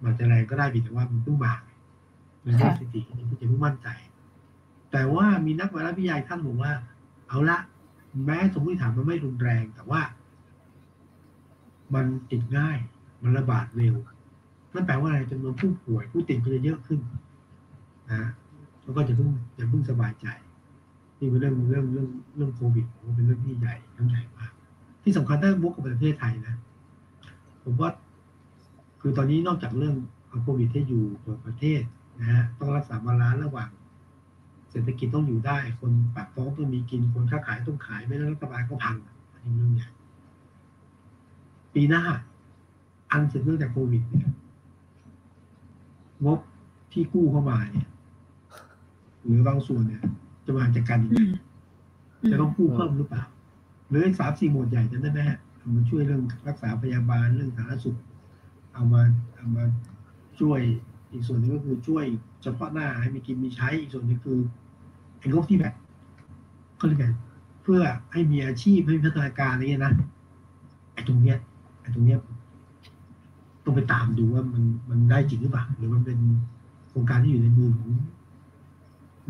S3: มันจะแรงก็ได้แต่ว่ามันเพิ่งมามันไม่สติที่จะเพิ่งมั่นใจ แต่ว่ามีนักวิทยาวิทยาท่านบอกว่า เอาละ แม้สมมติฐานมันไม่รุนแรงแต่ว่า มันติดง่าย มันระบาดเร็วนั่นแปลว่าอะไรจำนวนผู้ป่วยผู้ติดก็จะเยอะขึ้นนะแล้วก็จะเพิ่งจะเพิ่งสบายใจนี่เป็นเรื่องเรื่องเรื่องเรื่องโควิดผมว่าเป็นเรื่องที่ใหญ่ต้องใหญ่มาก ที่สำคัญถ้าบุกกับประเทศไทยนะ ผมว่า คือตอนนี้นอกจากเรื่องโควิดที่อยู่เปิดประเทศนะฮะต้องรักษาบาลานซ์ระหว่าง เศรษฐกิจต้องอยู่ได้ คนปากท้องต้องมีกินคนค้าขายต้องขายไม่นั้นรัฐบาลก็พังอันนี้เรื่องใหญ่ปีหน้า อันเสร็จเนื่องจากโควิดเนี่ยงบที่กู้เข้ามาเนี่ยหรือบางส่วนเนี่ย จะมาจากการยังไงจะต้องกู้เพิ่มหรือเปล่า หรือสามสี่หมวดใหญ่นั้นได้ไหมฮะเอามาช่วยเรื่องรักษาพยาบาลเรื่องสาธารณสุข เอามาเอามาช่วย อีกส่วนหนึงก็คือช่วยเฉพาะหน้าให้มีกินมีใช้ อีกส่วนหนึงคือไอ้งบที่แบบก็เรียกไงเพื่อให้มีอาชีพให้มีพัฒนาการอะไรเงี้ยนะไอ้ตรงเนี้ยไอ้ตรงเนี้ยต้องไปตามดูว่ามันมันได้จริงหรือเปล่าหรือมันเป็นโครงการที่อยู่ในมือของ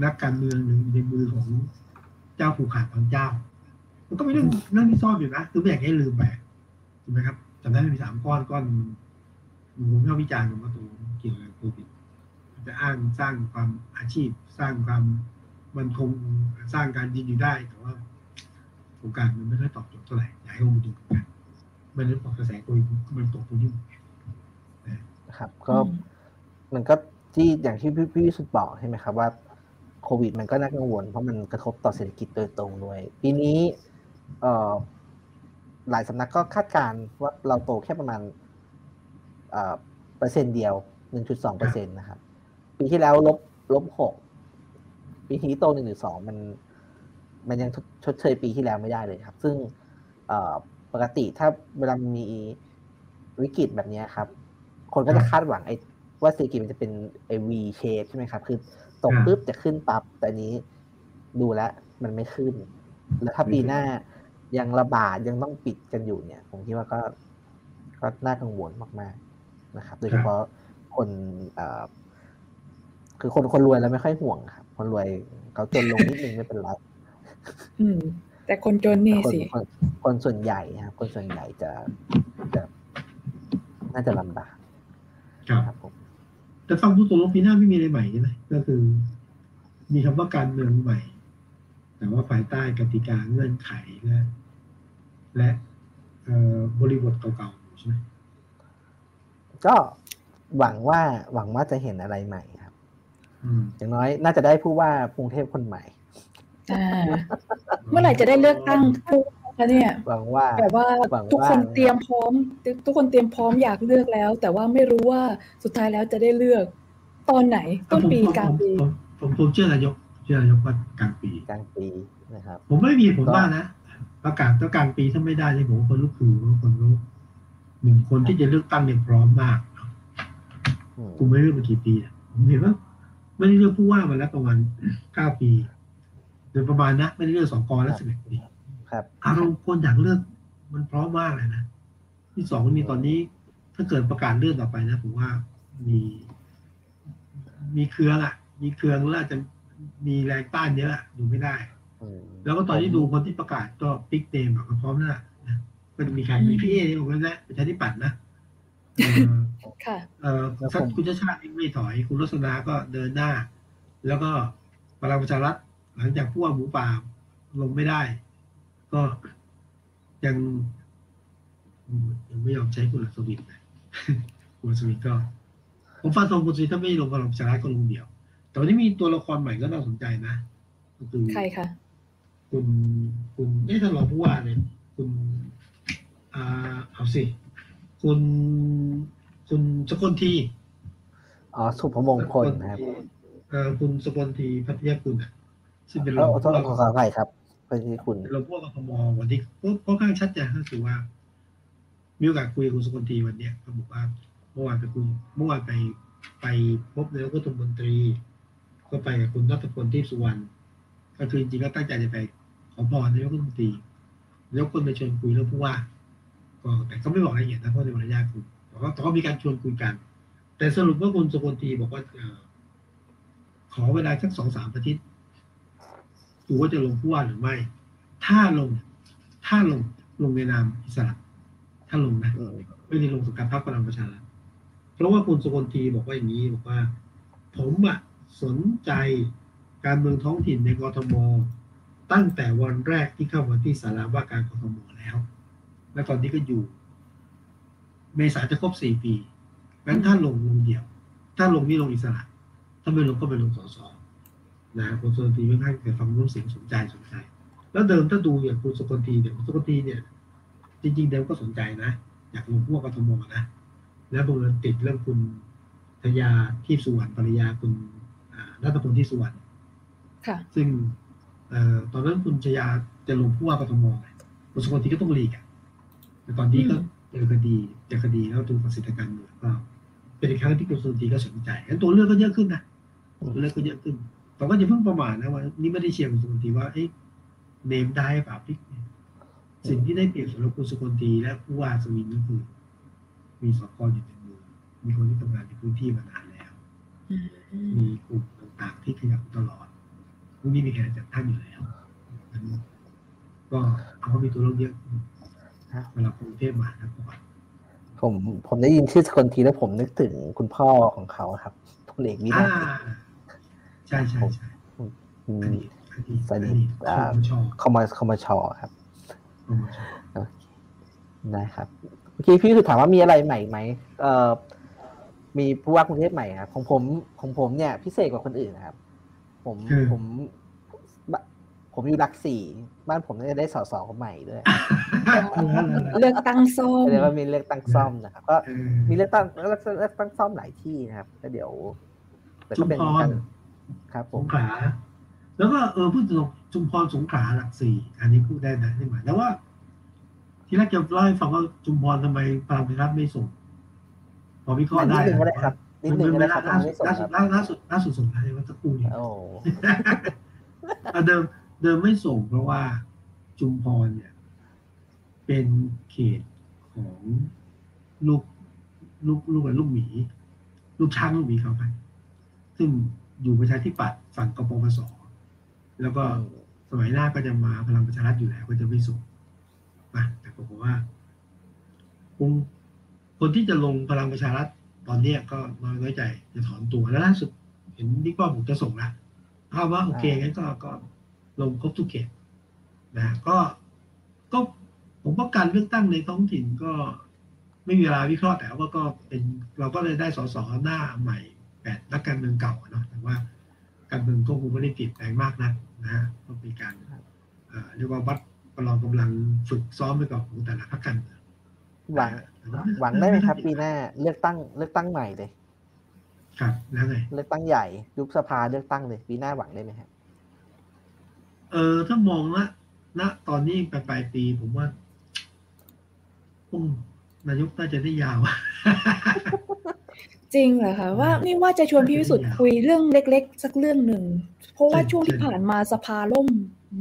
S3: นักการเมืองหรืออยู่ในมือของเจ้าผูกขาดบางเจ้า มันก็เป็นเรื่องเรื่องที่ซ่อนอยู่นะคือไม่อยากให้ลืมไปถูกไหมครับจำได้มีสามก้อนก้อนผมชอบวิจารณ์กันว่าตัว เกี่ยวกับโควิดมันจะอ้างสร้างความอาชีพ สร้างความมันคงสร้างการยืนอยู่ได้ แต่ว่าโครงการมันไม่ค่อยตอบโจทย์เท่าไหร่อยากให้ลงมาดูกันมันเลยบอกกระแสโควิดมันตกตรงนี้
S2: นะครับ ก็มันก็ที่อย่างที่พี่พี่สุทธ์บอกใช่ไหมครับว่าโควิดมันก็น่ากังวลเพราะมันกระทบต่อเศรษฐกิจโดยตรงด้วย ปีนี้ เอ่อหลายสำนักก็คาดการณ์ว่าเราโตแค่ประมาณเเปอร์เซ็นต์เดียว 1.2เปอร์เซ็นต์นะครับ ปีที่แล้วลบลบหกปีนี้โต1.2มัน มันยังชดเชยปีที่แล้วไม่ได้เลยครับ ซึ่งเอ่อปกติถ้าเวลามีวิกฤตแบบนี้ครับ คนก็จะคาดหวังไอ้ว่าเศรษฐกิจมันจะเป็นไอ้ V shape ใช่ไหมครับ คือตกปุ๊บจะขึ้นปั๊บแต่อันนี้ดูแล้วมันไม่ขึ้น แล้วถ้าปีหน้ายังระบาดยังต้องปิดกันอยู่เนี่ย ผมคิดว่าก็ก็น่ากังวลมากๆนะครับ โดยเฉพาะ คนเอ่อคือคนคนรวยแล้วไม่ค่อยห่วงครับ คนรวยเขาจนลงนิดนึงไม่เป็นไร
S1: อืมแต่คนจนนี่
S2: คน
S1: สิ
S2: คนคนส่วนใหญ่ครับ คนส่วนใหญ่จะจะน่าจะลำบาก
S3: ครับ
S2: ครับผม
S3: แต่ฟังผู้ตรงปีหน้าไม่มีอะไรใหม่ใช่ไหมก็คือ มีคำว่าการเมืองใหม่ แต่ว่าภายใต้กติกาเงื่อนไขและและบริบทเก่าๆใช่ไหม
S2: ก็ หวังว่าหวังว่าจะเห็นอะไรใหม่ครับอย่างน้อยน่าจะได้ผู้ว่ากรุงเทพคนใหม่
S1: เมื่อไหร่จะได้เลือกตั้งผู้คะเนี่ย
S2: หวังว่า
S1: แบบว่าทุกคนเตรียมพร้อม ทุกคนเตรียมพร้อมอยากเลือกแล้ว แต่ว่าไม่รู้ว่าสุดท้ายแล้วจะได้เลือก ตอนไหนต้นปีกลางปี
S3: ผมผมเชื่อนายกเชื่อนายกว่ากลางปี
S2: กลางปีนะครับ
S3: ผมไม่มีผมว่านะประกาศต้องกลางปีถ้าไม่ได้ที่ผมคนรู้คือคนรู้หนึ่งคนที่จะเลือกตั้งเนี่ยพร้อมมาก กูไม่เลือกมากี่ปีผมเห็นว่าไม่ได้เลือกผู้ว่ามาแล้วประมาณเก้าปีโดยประมาณนะไม่ได้เลือกสองกรแล้วสิบเอ็ดปี
S2: ครับ
S3: อารมณ์คนอยากเลือก มันพร้อมมากเลยนะที่สองมันมีตอนนี้ ถ้าเกิดประกาศเลื่อนต่อไปนะผมว่ามี มีเครือละมีเครือแล้วอาจจะมีแรงต้านเยอะอยู่ไม่ได้แล้วก็ตอนที่ดูคนที่ประกาศก็ปิ๊กเนมก็พร้อมแล้วนะก็จะมีใครมีพี่เอนี่ผมนะประชาธิปัตย์นะ
S1: ค่ะเอ
S3: อสักคุณชาชาติไม่ถอย คุณรสนาก็เดินหน้า แล้วก็พลังประชารัฐหลังจากผู้ว่าหมูป่าลงไม่ได้ ก็ยังยังไม่ยอมใช้คุณลักษวินนะคุณลักษวินก็ ผมฟังตรงคุณสุวินถ้าไม่ลงพลังประชารัฐก็ลงเดี่ยว แต่วันนี้มีตัวละครใหม่ก็น่าสนใจนะ
S1: คือใครคะ
S3: คุณคุณนี่ถ้าเราผู้ว่าเนี่ยคุณอ่าเอาสิ คุณคุณสกลที
S2: อ๋อสุภมงคลครับ
S3: เอ่อคุณสกลทีพัทยาคุณอะ
S2: ซึ่งเป็นรองผู้ว่าขออภัยครับพัทยาคุณ
S3: เราพวกกทมวันนี้ก็ค่อนข้างชัดเจนก็คือว่า มีโอกาสคุยกับคุณสกลทีวันเนี้ยเขาบอกว่าเมื่อวานไปคุยเมื่อวานไปไปพบนายกรัฐมนตรี ก็ไปกับคุณนัทพลที่สุวรรณก็คือจริงๆก็ตั้งใจจะไปขอพรนายกรัฐมนตรีนายกคนไปชวนคุยเรื่องผู้ว่า ก็แต่ก็ไม่บอกรายละเอียดนะเพราะในมารยาทคุณแต่ว่าแต่ก็มีการชวนคุยกัน แต่สรุปว่าคุณสกลทีบอกว่าขอเวลาสักสองสามอาทิตย์ดูว่าจะลงผู้ว่าหรือไม่ ถ้าลง ถ้าลงลงในนามอิสระถ้าลงนะไม่ได้ลงสังกัดพรรคพลังประชารัฐเพราะว่าคุณสกลทีบอกว่าอย่างนี้บอกว่า ผมอะสนใจการเมืองท้องถิ่นในกรทมตั้งแต่วันแรกที่เข้ามาที่สาราว่าการกรทมแล้ว และตอนนี้ก็อยู่ เมษาจะครบสี่ปีงั้นถ้าลงลงเดียว ถ้าลงนี่ลงอิสระ ถ้าไม่ลงก็ไปลงสสนะคุณสุกตีไม่ให้แต่ฟังรู้เสียงสนใจสนใจ แล้วเดิมถ้าดูอย่างคุณสุกตีเนี่ยคุณสุกตีเนี่ย จริง ๆ เดิมก็สนใจนะอยากลงพวกกทมนะ แล้วบังเอิญติดเรื่องคุณธยาที่สุวรรณภรรยาคุณรัตพลที่สุวรรณซึ่งตอนนั้นคุณชยาจะลงผู้ว่ากทมคุณสุกตีก็ต้องหลีกอะ แต่ตอนนี้ก็เจอคดีเจอคดีแล้วถูกตัดสิทธิการเมืองก็เป็นอีกครั้งที่กระทรวงดีก็สนใจงั้นตัวเลือกก็เยอะขึ้นนะตัวเลือกก็เยอะขึ้นแต่ว่าอย่าเพิ่งประมาทนะว่านี่ไม่ได้เชียร์คุณสุกลทีว่าเอ๊ะเนมได้เปล่าพี่สิ่งที่ได้เปรียบสำหรับคุณสุกลทีและผู้ว่าสวินก็คือมีสกอยู่ในมือมีคนที่ทำงานในพื้นที่มานานแล้ว มีกลุ่มต่างๆที่ขยับตลอดพวกนี้มีแค่จัดตั้งอยู่แล้วก็เขามีตัวเลือกเยอะ เวลากรุงเทพมาครับ
S2: ผมผมได้ยินชื่อคนทีแล้วผมนึกถึงคุณพ่อของเขาครับพลเอกวิ
S3: นาใช่ใช่ใช่
S2: สนิทคอมมาคอมมาชอครับนะครับเมื่อกี้พี่คือถามว่ามีอะไรใหม่ไหมเอ่อมีผู้ว่ากรุงเทพใหม่ครับของผมของผมเนี่ย พิเศษกว่าคนอื่นนะครับ ผมผม ผมอยู่รักสี่บ้านผมน่าจะได้สสใหม่ด้วย
S1: เลือกตั้งซ่อม
S2: เรียกว่ามีเลือกตั้งซ่อมนะครับก็มีเลือกตั้งเลือกตั้งซ่อมหลายที่นะครับแล้วเดี๋ยว
S3: ชุมพร
S2: ครับ
S3: สงขลาแล้วก็เออพูดถึงชุมพรสงขลาหลักสี่อันนี้พูดได้นะนี่หมายแล้วว่า ที่แรกจะเล่าให้ฟังว่าชุมพรทำไมพลังประชารัฐไม่ส่งพอวิเคราะห์ได้
S2: ครับนิดนึง
S3: นะครัล่าสุดล่าสุดล่าสุดล่าสุดส่งอะไรว่าตะกูเนี่ยเดิมเดิมไม่ส่งเพราะว่าจุมพรเนี่ย เป็นเขตของลูกลูกลูกอะไรลูกหมี ลูกช้างลูกหมีเขาไปซึ่งอยู่ประชาธิปัตย์ฝั่งกปปสแล้วก็สมัยหน้าก็จะมาพลังประชารัฐอยู่แล้วก็จะไม่ส่งนะแต่ก็บอกว่าคงคนที่จะลงพลังประชารัฐตอนเนี้ยก็น้อยน้อยใจจะถอนตัวแล้วล่าสุดเห็นที่ป้อผมจะส่งละถ้าว่าโอเคงั้นก็ก็ลงครบทุกเขตนะก็ ผมว่าการเลือกตั้งในท้องถิ่นก็ไม่มีเวลาวิเคราะห์แต่ว่าก็เป็นเราก็เลยได้สสหน้าใหม่แปดนักการเมืองเก่าเนาะแต่ว่าการเมืองก็คงไม่ได้เปลี่ยนแปลงมากนะนะฮะก็เป็นการเรียกว่าวัดประลองกำลังฝึกซ้อมไปก่อนของแต่ละพรรคการเมือง
S2: หวังหวังได้ไหมครับ ปีหน้าเลือกตั้งเลือกตั้งใหม่เลย
S3: ครับแล้วไง
S2: เลือกตั้งใหญ่ยุบสภาเลือกตั้งเลย ปีหน้าหวังได้ไหมครับ
S3: เออถ้ามองนะณตอนนี้ปลายปลายปีผมว่า คงนายกน่าจะได้ยาว
S1: จริงเหรอคะว่านี่ว่าจะชวนพี่วิสุทธ์คุยเรื่องเล็ก ๆ สักเรื่องหนึ่ง เพราะว่าช่วงที่ผ่านมาสภาล่ม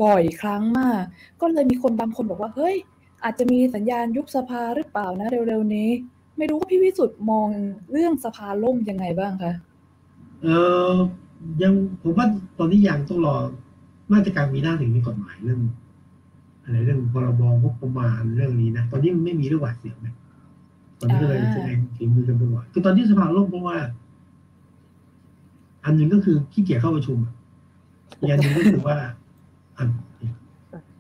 S1: บ่อยครั้งมาก ก็เลยมีคนบางคนบอกว่าเฮ้ย อาจจะมีสัญญาณยุบสภาหรือเปล่านะเร็วๆนี้ ไม่รู้ว่าพี่วิสุทธ์มองเรื่องสภาล่มยังไงบ้างคะ
S3: เออยังผมว่าตอนนี้ยังต้องรอมาตรการมีหน้าถึงมีกฎหมายเรื่อง อะไรเรื่องพรบงบประมาณเรื่องนี้นะตอนนี้มันไม่มีเรื่องหวาดเสียวนะตอนนี้ก็เลยแสดงฝีมือกันไปก่อนคือตอนที่สภาล่มเพราะว่า อันหนึ่งก็คือขี้เกียจเข้าประชุมอีกอันหนึ่งก็คือว่าอัน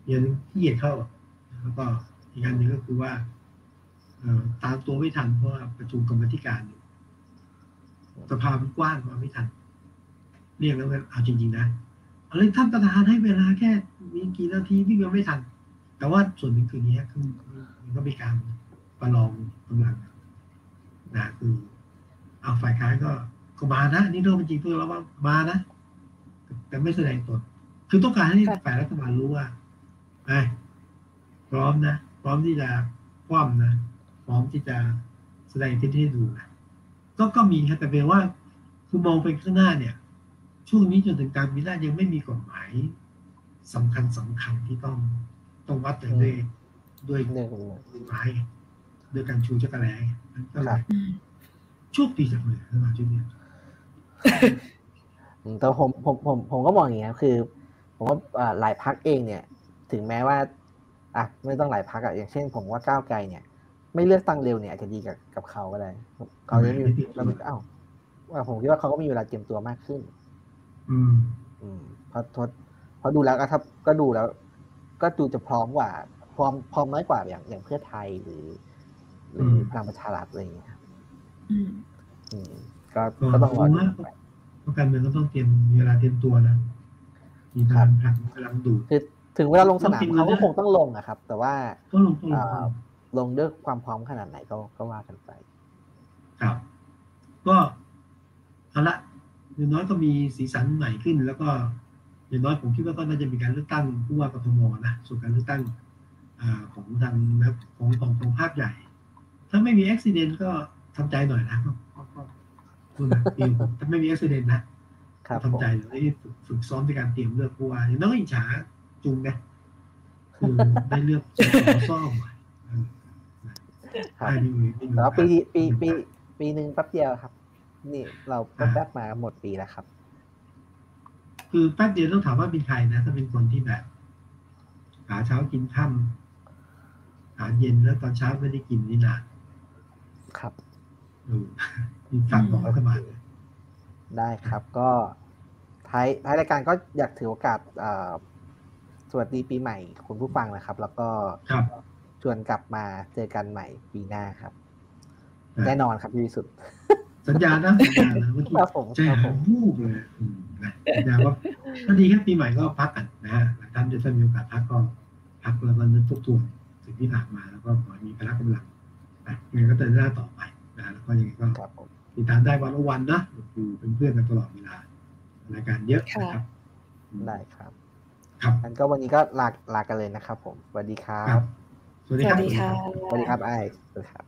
S3: อีกอันหนึ่งขี้เกียจเข้าแล้วก็อีกอันหนึ่งก็คือว่าเอ่อตามตัวไม่ทันเพราะว่าประชุมกรรมธิการอยู่สภามันกว้างมาไม่ทัน เรียกแล้วกันเอาจริง ๆ นะเอาเลยท่านประธานให้เวลาแค่มีกี่นาทีวิ่งยังไม่ทัน แต่ว่าส่วนหนึ่งคือนี้คือมันก็มีการประลองกำลังนะคือเอาฝ่ายค้านก็ก็มานะนี่เรื่องเป็นจริงตัวแล้วว่ามานะแต่ไม่แสดงตนคือต้องการให้ฝ่ายรัฐบาลรู้ว่าไอ้พร้อมนะพร้อมที่จะคว่ำนะพร้อมที่จะแสดงที่ที่ดูนะก็ก็มีครับแต่เป็นว่าคือมองไปข้างหน้าเนี่ย ช่วงนี้จนถึงการมีหน้ายังไม่มีกฎหมายสำคัญสำคัญที่ต้อง ต้องวัดแต่ด้วยด้วย
S2: หนึ่ง
S3: กฎหมายด้วยการชูจักรแล้มันก็เล
S2: ครับ
S3: ยโชคดีจังเลยนะชุดเนี้ย
S2: อืมแต่ผมผมผมผมก็มองอย่างเงี้ยคือ ผมว่าอ่าหลายพักเองเนี่ย ถึงแม้ว่าอะไม่ต้องหลายพักอะอย่างเช่น ผมว่าก้าวไกลเนี่ย ไม่เลือกตั้งเร็วเนี่ยอาจจะดีกับกับเขาก็ได้เขาจะมีเราอ้าวว่าผมคิดว่าเขาก็มีเวลาเตรียมตัวมากขึ้น
S3: อืม
S2: อืมเพราะทดเพราะดูแล้วก็ถ้าก็ดูแล้ว ก็ดูจะพร้อมกว่าพร้อมพร้อมน้อยกว่าอย่างอย่างเพื่อไทยหรือ หรือ
S3: ม
S2: พลังประชารัฐอะไรอย่างเงี้ยครับ
S1: อืม
S2: อืมก็
S3: ก็
S2: ก็ต้องรอดู
S3: ว่า
S2: ไป
S3: เพราะการเมืองก็ต้องเตรียมมีเวลาเตรียมตัวนะมีพลังผลักมีพลังดูด
S2: คือถึงเวลาลงสนาม
S3: ต้องกิน
S2: เขาก็
S3: นะ
S2: คงต้องลงอะครับ แต่ว่า
S3: ต้องลงต้องลง
S2: อ่าลงด้วยความพร้อมขนาดไหนก็ก็ว่ากันไป
S3: ครับ ก็เอาละอย่างน้อยก็มีสีสันใหม่ขึ้นแล้วก็ อย่างน้อยผมคิดว่าก็น่าจะมีการเลือกตั้งผู้ว่ากทมนะส่วนการเลือกตั้งอ่าของทางนะของของของภาคใหญ่ ถ้าไม่มีอุบิเหตุก็ทำใจหน่อยนะก็ก็ก็พูดนะเตรียมถ้าไม่มีอุบิเหตุนะครับ
S2: ผม
S3: ทำใจเดี๋ยวได้ฝึกฝึกซ้อมในการเตรียมเลือกผู้ว่าอย่างน้อยก็อิจฉาจุงนะคือได้เลือกสสซ่อมอะเออ
S2: ครับ
S3: ได้ไม่มีไม่มี
S2: แต่ว่าปีปี
S3: ไม่
S2: ปี
S3: มี
S2: ปีหนึ่งแป๊บเดียวครับ นี่เรา
S3: อ่า
S2: แป๊บๆมาหมดปีแล้วครับ
S3: คือแป๊บเดียวต้องถามว่าเป็นใครนะ ถ้าเป็นคนที่แบบ หาเช้ากินค่ำหาเย็นแล้วตอนเช้าไม่ได้กินนี่นาน
S2: ครับ
S3: เออมีฝั่งของรัฐบาลนะ
S2: ได้ครับ ก็ท้ายท้ายรายการก็อยากถือโอกาสเอ่อสวัสดีปีใหม่คุณผู้ฟังนะครับ แล้วก็
S3: ครับ
S2: ชวนกลับมาเจอกันใหม่ปีหน้าครับ
S3: ครับ
S2: แน่นอนครับพี่วิสุทธิ์
S3: สัญญานะสัญญานะเมื่อกี้
S2: ครับผม
S3: ใจ
S2: ครับ
S3: หา
S2: ผม
S3: ยวูบเลยอืม นะสัญญาว่าถ้าดีแค่ปีใหม่ก็พักกันนะฮะหลายท่านจะมีโอกาสพักก็พักแล้วก็นึกทบทวนสิ่งที่ผ่านมาแล้วก็ขอให้มีพละกำลังนะยังไงก็เดินหน้าต่อไปนะแล้วก็ยังไงก็
S2: ครับผม
S3: ติดตามได้วันละวันนะอยู่เป็นเพื่อนกันตลอดเวลารายการเยอะนะครับ
S2: ได้ครับ
S3: ครับ
S2: งั้นก็วันนี้ก็ลาลากันเลยนะครับ ผมสวัสดีครั
S3: ครับบสวัส
S1: ส
S3: ดีค
S1: วั
S3: รั
S1: ส
S3: บ
S1: ดีค่ะ
S2: สวัสดีครับไอ้สวัสดีครับ